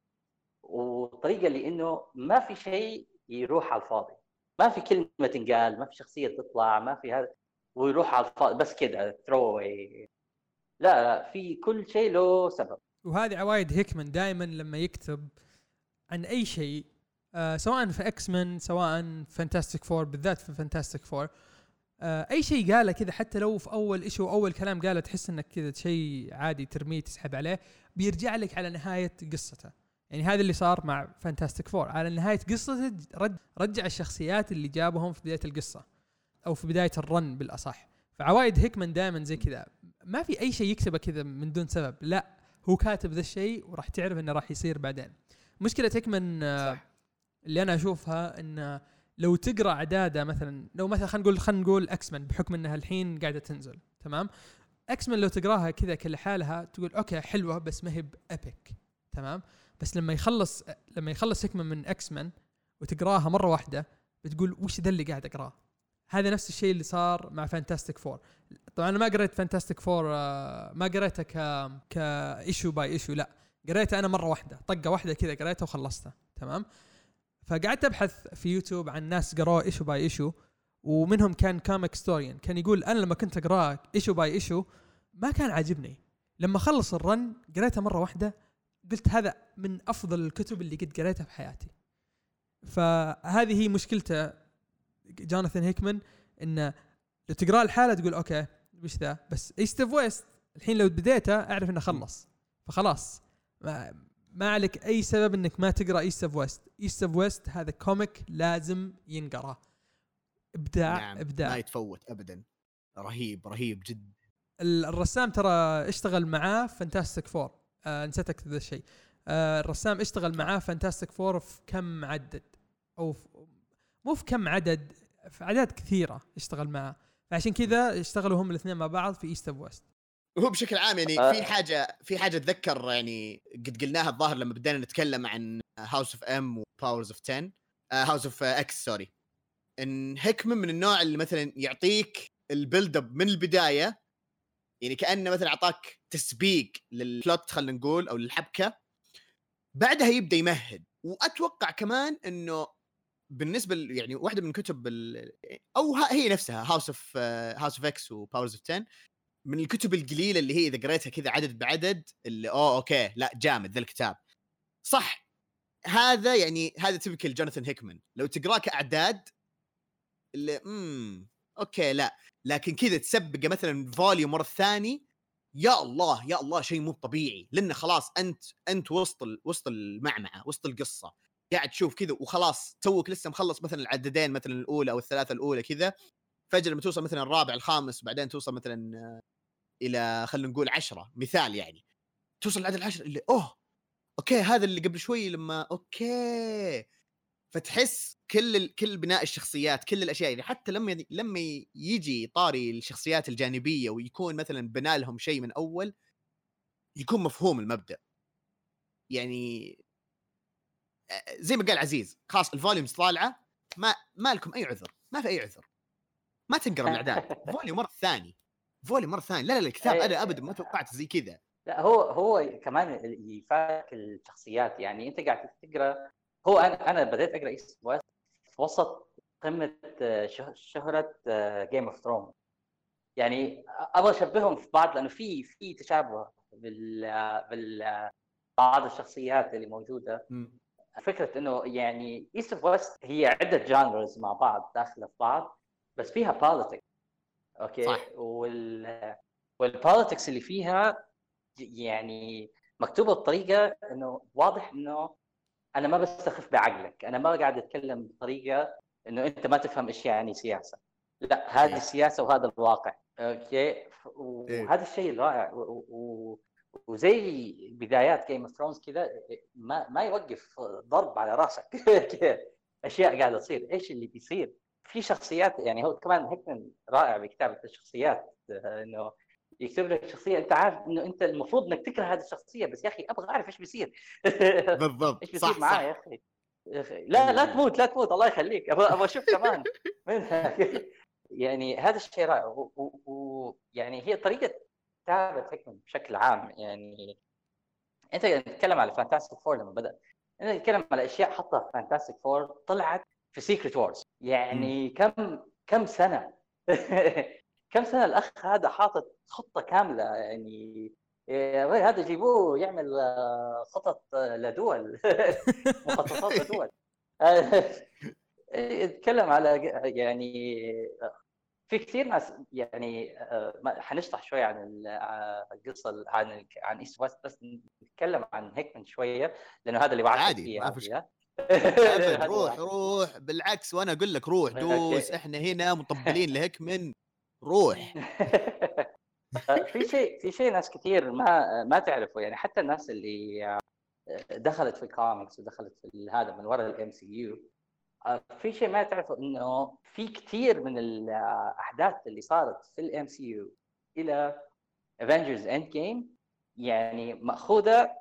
C: والطريقة اللي إنه ما في شيء يروح على الفاضي. ما في كلمة تنقال ما في شخصية تطلع ما في هذا ويروح على الفاضي بس كذا ثرو لا لا في كل شيء له سبب.
B: وهذه عوايد هيكمان دائما لما يكتب عن أي شيء آه سواء في X-Men سواء Fantastic Four بالذات في Fantastic Four آه أي شيء قاله كذا حتى لو في أول issue أول كلام قاله تحس إنك كذا شيء عادي ترميه تسحب عليه بيرجع لك على نهاية قصته. يعني هذا اللي صار مع Fantastic Four على نهاية قصته رد رجع الشخصيات اللي جابهم في بداية القصة أو في بداية ال run بالأصح. فعوايد هيكمان دائما زي كذا. ما في أي شيء يكتبه كذا من دون سبب. لا هو كاتب ذا الشيء وراح تعرف إنه راح يصير بعدين. مشكلة هيكمان آه،
A: صح.
B: اللي أنا أشوفها ان لو تقرأ اعداده مثلا لو مثلا خلينا نقول خلينا نقول X-Men بحكم إنها الحين قاعدة تنزل تمام؟ X-Men لو تقراها كذا كلحالها تقول okay حلوة بس ما هي بابيك تمام؟ بس لما يخلص لما يخلص هيكمان من X-Men وتقراها مرة واحدة بتقول وش ذا اللي قاعد أقراه؟ هذا نفس الشيء اللي صار مع Fantastic Four طبعا أنا ما قريت Fantastic Four آه، ما قريته ك ك issue by issue لا قريته أنا مرة واحدة طقة واحدة كذا قريته وخلصته تمام؟ فقعدت أبحث في يوتيوب عن ناس قروه issue by issue ومنهم كان Comicstorian كان يقول أنا لما كنت أقراه issue by issue ما كان عاجبني. لما خلص ال run قريته مرة واحدة قلت هذا من أفضل الكتب اللي قد قريتها في حياتي. فهذه هي مشكلته جوناثان هيكمان إنه لو تقرأه لحاله تقول okay وش ذا؟ بس East of West الحين لو بديته أعرف إنه خلص. فخلاص ما, عليك أي سبب إنك ما تقرأ East of West East of West هذا comic لازم ينقرأ. إبداع
A: نعم
B: إبداع.
A: ما يتفوت ابدا. رهيب رهيب جدا
B: ال- الرسام ترى اشتغل معاه Fantastic Four آه نسيت اكتب ذا الشيء آه الرسام اشتغل معاه Fantastic Four في كم عدد؟ أو في مو في كم عدد في أعداد كثيرة اشتغل معاه. فعشان كذا اشتغلوا هم الاثنين مع بعض في East of West
A: وهو بشكل عام يعني
C: آه.
A: في حاجة في حاجة أتذكر يعني قد قلناها الظاهر لما بدينا نتكلم عن House of M و Powers of 10 House of X sorry إن هيكمان من النوع اللي مثلا يعطيك ال build up من البداية يعني كأنه مثلا أعطاك تسبيق لل plot خلينا نقول أو للحبكة بعدها يبدأ يمهد. وأتوقع كمان إنه بالنسبة يعني واحدة من كتب ال- أو هي نفسها House of House of X و Powers of 10 من الكتب القليلة اللي هي إذا قريتها كذا عدد بعدد اللي اوه okay لا جامد ذا الكتاب. صح. هذا يعني هذا typical جوناثان هيكمان لو تقراه كأعداد اللي امم okay لا. لكن كذا تسبقه مثلا volume ورا الثاني يا الله يا الله شيء مو طبيعي. لأنه خلاص أنت أنت وسط ال... وسط المعمعة وسط القصة. قاعد تشوف كذا وخلاص توك لسه مخلص مثلا العددين مثلا الأولى أو الثلاثة الأولى كذا. فجأة لما توصل مثلا الرابع الخامس وبعدين توصل مثلا آه، إلى خلينا نقول عشرة مثال يعني. توصل لعدد العشرة اللي أوه! okay هذا اللي قبل شوي لما okay! فتحس كل ال... كل بناء الشخصيات كل الأشياء يعني حتى لما لما يجي طاري الشخصيات الجانبية ويكون مثلا بنى لهم شيء من أول يكون مفهوم المبدأ. يعني زي ما قال عزيز خلاص الفوليومز طالعة ما ما لكم أي عذر ما في أي عذر. ما تنقرا <laughs> الاعداد فوليوم مرة ثاني. فوليوم مرة ثاني لا لا الكتاب
C: إيه.
A: أنا ابدا ما توقعت زي كذا.
C: لا هو هو كمان يفاك الشخصيات. يعني أنت قاعد تقرأ هو أنا أنا بديت أقرأ East West في وسط قمة آه، شه- شهرة Game of Thrones يعني أبغى أشبههم في بعض لأنه في في تشابه بال بال بعض الشخصيات اللي موجودة. فكرة إنه يعني East of West هي عدة genres مع بعض داخلة في بعض بس فيها politics okay؟
A: صح.
C: وال وال politics اللي فيها يعني مكتوبة بطريقة إنه واضح إنه أنا ما بستخف بعقلك أنا ما قاعد أتكلم بطريقة إنه أنت ما تفهم إيش يعني سياسة. لا هذه
A: إيه.
C: السياسة وهذا الواقع. okay؟ ف- وهذا الشيء الرائع. و- و- وزي بدايات Game of Thrones كذا ما ما يوقف ضرب على رأسك. <laughs> أشياء قاعدة تصير. إيش اللي بيصير؟ في شخصيات يعني هو كمان هيكمان رائع بكتابة الشخصيات آه، إنه يكتب لك شخصية. أنت عارف إنه أنت المفروض إنك تكره هذه الشخصية بس يا أخي أبغى أعرف إيش بيصير. <laughs>
A: بالضبط
C: إيش بيصير معاه يا أخي؟ لا لا تموت لا تموت الله يخليك. أبغى أبغى أشوف <laughs> كمان. يعني هذا الشيء رائع ويعني هي طريقة كتابة هيكمان بشكل عام. يعني أنت تتكلم على Fantastic Four لما بدأ. أنت تتكلم على أشياء حطها في Fantastic Four طلعت في Secret Wars يعني كم كم سنة؟ <laughs> كم سنة الأخ هذا حاطط خطة كاملة يعني؟ ولد هذا جيبوه يعمل آه، خطط آه، لدول. <laughs> مخططات لدول. <laughs> يتكلم على يعني في كثير ناس يعني آه، ما- حنشرح شوي عن ال- القصة ال- عن عن ايست ويست بس نتكلم عن هيكمان شوية لأنه هذا اللي وعدت
A: عادي،
C: فيه
A: ما
C: هذه،
A: في <laughs> روح. روح. بالعكس وأنا أقول لك روح. دوس. إحنا هنا مطبلين لهيكمن روح. <laughs>
C: في شيء في شيء ناس كثير ما ما تعرفه. يعني حتى الناس اللي دخلت في الكوميكس ودخلت في هذا من وراء ال MCU في شيء ما تعرفه إنه في كثير من الاحداث اللي صارت في ال MCU إلى Avengers Endgame يعني مأخوذة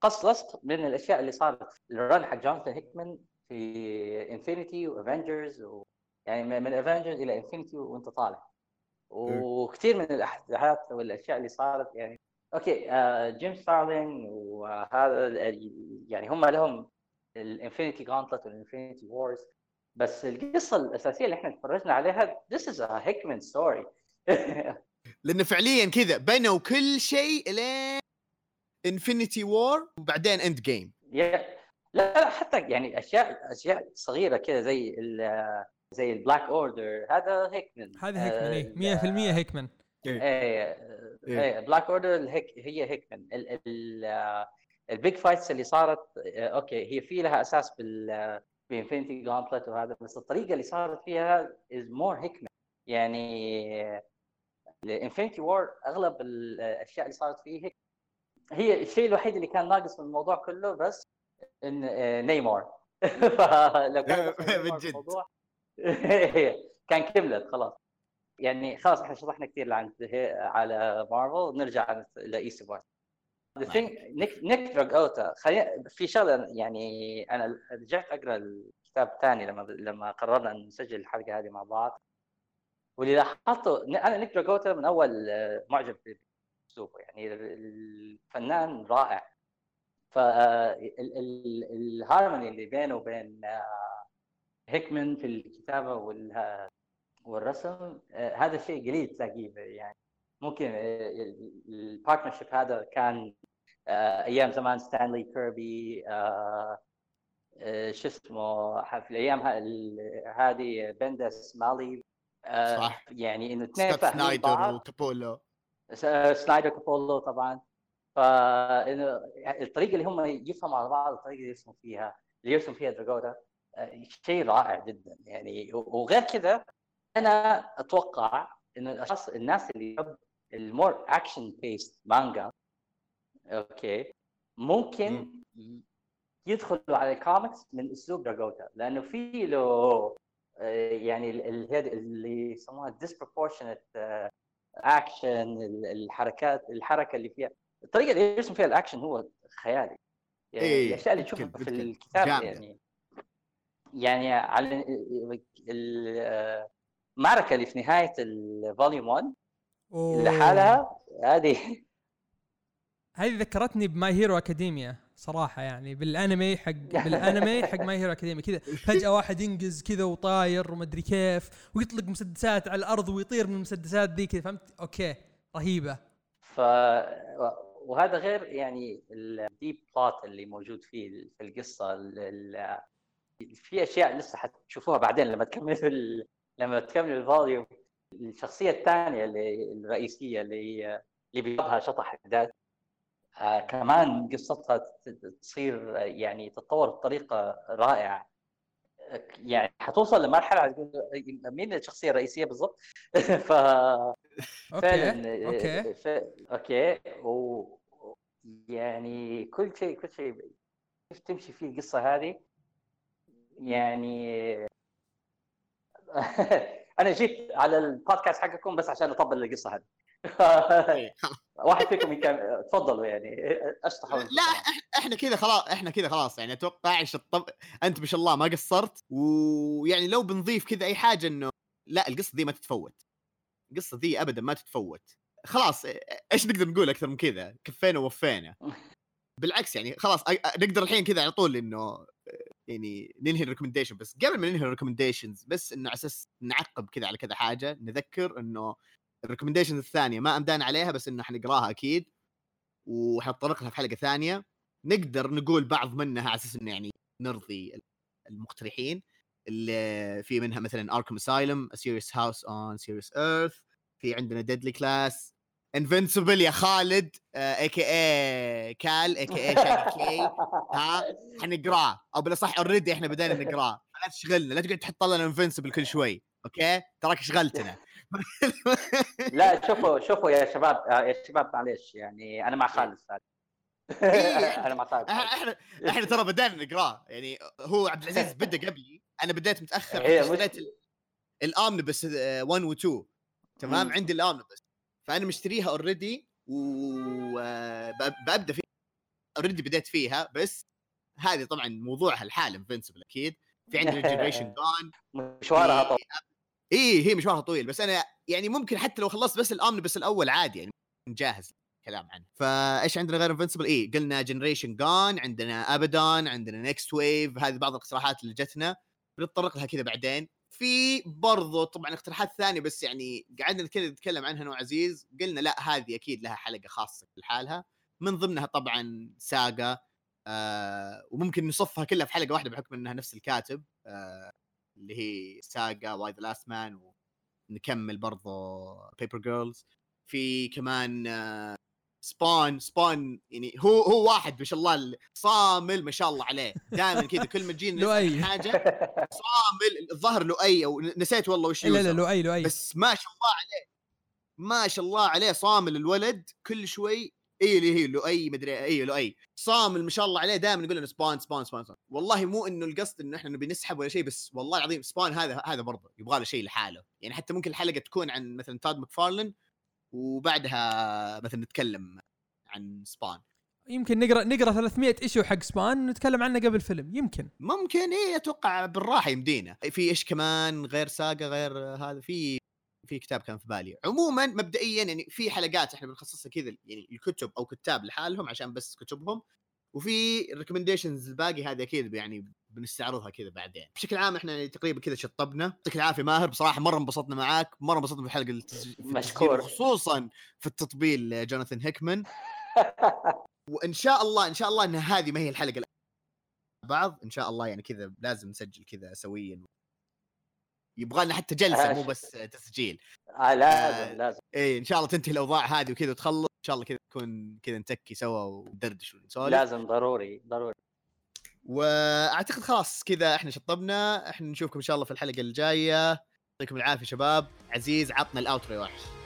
C: قص لصق من الأشياء اللي صارت. ال run حق جوناثان هيكمان في Infinity و Avengers و... يعني من Avengers إلى Infinity وأنت طالع. وكثير من الأحداث والأشياء اللي صارت يعني. أوكي آه جيم ستارلينج وهذا يعني هم لهم ال Infinity Gauntlet وال Infinity Wars بس القصة الأساسية اللي إحنا تفرجنا عليها this is a Hickman story. <laughs>
A: لأنه فعليا كذا بنوا كل شيء لين Infinity War وبعدين Endgame
C: لا لا حتى يعني أشياء أشياء صغيرة كذا زي ال زي ال Black Order هذا هيكمان
B: هذا هيكمان إيه. 100% هيكمان
C: إيه. إيه Black Order هي هيكمان ال big fights اللي صارت آه، أوكي هي في لها أساس بال بانفنتي جامبلت وهذا بس الطريقة اللي صارت فيها از مور هيكمان يعني الانفنتي وور أغلب الأشياء اللي صارت فيه هيك هي الشيء الوحيد اللي كان ناقص من الموضوع كله بس إن آه، نيمار. <laughs> فلو كان <laughs>
A: جد. <laughs>
C: كان كملت خلاص. يعني خلاص إحنا شرحنا كثير عن على مارفل نرجع لاي سي نيك نيك دراجوتا خلينا في شغلة يعني أنا رجعت أقرأ الكتاب الثاني لما لما قررنا ان نسجل الحلقة هذه مع بعض. واللي لاحظته أنا نيك دراجوتا من أول آه، معجب باسلوبه يعني الفنان رائع. فالهارموني اللي بينه وبين آه، هيكمان في الكتابة والرسم آه، هذا الشيء قليل تلاقيه يعني ممكن ال partnership هذا كان أيام زمان ستانلي كيربي شو اسمه في الأيام هذه بندس ماليف صح. يعني إنه اثنين
A: سنايدر وكابولو.
C: سنايدر كابولو طبعا. فانه الطريقة اللي هم يفهموا على بعض الطريقة اللي يرسموا فيها اللي يرسم فيها دراجوتا آه، شيء رائع جدا. يعني وغير كذا أنا أتوقع انه الأشخاص الناس اللي يحب ال more action based manga أوكي ممكن يدخلوا على الكوميكس من أسلوب دراجوتا. لأنه في له آه، يعني اللي يسموها disproportionate action الحركات الحركة اللي فيها الطريقة اللي يرسم فيها الأكشن هو خيالي. يعني إيه الأشياء اللي تشوفها في الكتاب يعني يعني على المعركة اللي في نهاية ال volume 1 لحالها هذه.
B: هذه ذكرتني ب My Hero Academia. صراحة يعني بالأنمي حق <laughs> بالأنمي حق My Hero Academia كذا <laughs> فجأة واحد ينقز كذا وطاير ومدري كيف ويطلق مسدسات على الأرض ويطير من المسدسات ذي كذا فهمت؟ أوكي رهيبة.
C: ف وهذا غير يعني ال deep plot اللي موجود فيه في القصة في أشياء لسه حتشوفوها بعدين لما تكملوا لما تكملوا ال volume. الشخصية الثانية اللي الرئيسية اللي اللي بيضها شطح احداث آه كمان قصتها تصير يعني تتطور بطريقة رائعة. يعني حتوصل لمرحلة مين الشخصية الرئيسية بالضبط؟ <laughs> ف
B: فعلا أوكي. ف...
C: أوكي و يعني كل شيء كل شيء كيف تمشي فيه القصة هذه؟ يعني <laughs> أنا جيت على البودكاست حقكم بس عشان أطبل القصة هذه. <laughs> واحد فيكم يكمل. تفضلوا يعني. اشطحوا
A: لا إحنا كذا خلاص إحنا كذا خلاص يعني. أتوقع الطب... أنت ما شاء الله ما قصرت. ويعني لو بنضيف كذا أي حاجة إنه لا القصة دي ما تتفوت. القصة دي ابدا ما تتفوت. خلاص إيش نقدر نقول أكثر من كذا؟ كفينا ووفينا. <laughs> بالعكس يعني خلاص نقدر الحين كذا على طول إنه يعني ننهي ال recommendation بس قبل ما ننهي ال recommendations بس إنه على أساس نعقب كذا على كذا حاجة نذكر إنه الريكومنديشن الثانية ما أمدان عليها بس إنه حنقراها أكيد. وحنتطرق لها في حلقة ثانية. نقدر نقول بعض منها على أساس إنه يعني نرضي المقترحين. اللي في منها مثلا اركم اسايلم سيريس هاوس اون سيريس ايرث في عندنا ديدلي كلاس انفنسبل يا خالد اي كي اي كال اي كي اي كي ها حنقراه. أو بالأصح اوريدي إحنا بدينا نقراه. لا تشغلنا لا تقعد تحط لنا انفنسبل كل شوي. أوكي؟ تراك شغلتنا. <laughs>
C: لا شوفوا شوفوا يا شباب آه، يا شباب معلش يعني أنا مع خالد
A: إيه، <laughs> أنا مع خالد إحنا إحنا ترى بدينا نقراه يعني هو عبد العزيز بدأ <laughs> قبلي أنا بديت متأخر اشتريت ال omnibus 1 و 2 تمام؟ عندي ال omnibus. فأنا مشتريها already وببدا فيها. already بديت فيها بس هذه طبعا موضوعها لحاله Invincible أكيد. في عندنا Generation Gone
C: مشوارها طويل.
A: اي هي مشوارها طويل بس أنا يعني ممكن حتى لو خلصت بس الامن بس الأول عادي يعني جاهز كلام عنه. فإيش عندنا غير Invincible اي قلنا Generation Gone عندنا ابدون عندنا Nextwave هذه بعض الاقتراحات اللي جتنا. بنتطرق لها كذا بعدين. في برضو طبعا اقتراحات ثانية بس يعني قعدنا كذا نتكلم عنها أنا وعزيز. قلنا لا هذه أكيد لها حلقة خاصة لحالها. من ضمنها طبعا Saga آه وممكن نصفها كلها في حلقة واحدة بحكم إنها نفس الكاتب آه اللي هي Saga و Y The Last Man ونكمل برضو Paper Girls في كمان آه Spawn Spawn يعني هو هو واحد ما شاء الله صامل ما شاء الله عليه. دائما كذا كل ما تجينا <laughs> حاجة <laughs> صامل الظهر لؤي أو نسيت والله وش
B: لا لا. لؤي لؤي.
A: بس ما شاء الله عليه ما شاء الله عليه صامل الولد كل شوي اي اللي هي لؤي مدري اي لؤي صامل ما شاء الله عليه دائما يقول لنا Spawn Spawn Spawn, Spawn. والله مو إنه القصد إنه إحنا نبي نسحب ولا شيء بس والله العظيم Spawn هذا هذا برضه يبغى له شيء لحاله. يعني حتى ممكن الحلقة تكون عن مثلا Todd McFarlane وبعدها مثلا نتكلم عن Spawn
B: يمكن نقرأ نقرأ 300 issue حق Spawn ونتكلم عنه قبل فيلم يمكن.
A: ممكن إيه أتوقع بالراحة يمدينا. في إيش كمان؟ غير Saga غير هذا في في كتاب كان في بالي. عموما مبدئيا يعني في حلقات إحنا بنخصصها كذا يعني الكتب أو كتاب لحالهم عشان بس كتبهم وفي الريكومنديشنز الباقي هذه أكيد يعني بنستعرضها كذا بعدين. بشكل عام إحنا يعني تقريبا كذا شطبنا. يعطيك العافيه ماهر بصراحة مرة انبسطنا معاك مرة انبسطنا في الحلقة
C: مشكور.
A: خصوصا في التطبيل جوناثان هيكمان. <laughs> وإن شاء الله إن شاء الله إن هذه ما هي الحلقة بعض إن شاء الله يعني كذا لازم نسجل كذا سويا. يبغى لنا حتى جلسة مو بس تسجيل.
C: آه لازم لازم.
A: اي إن شاء الله تنتهي الأوضاع هذه وكذا وتخلص إن شاء الله كذا نكون كذا نتكي سوا وندردش ونسولف.
C: لازم ضروري ضروري.
A: وأعتقد خلاص كذا إحنا شطبنا. إحنا نشوفكم إن شاء الله في الحلقة الجاية. يعطيكم العافية شباب. عزيز عطنا الأوترو يا وحش.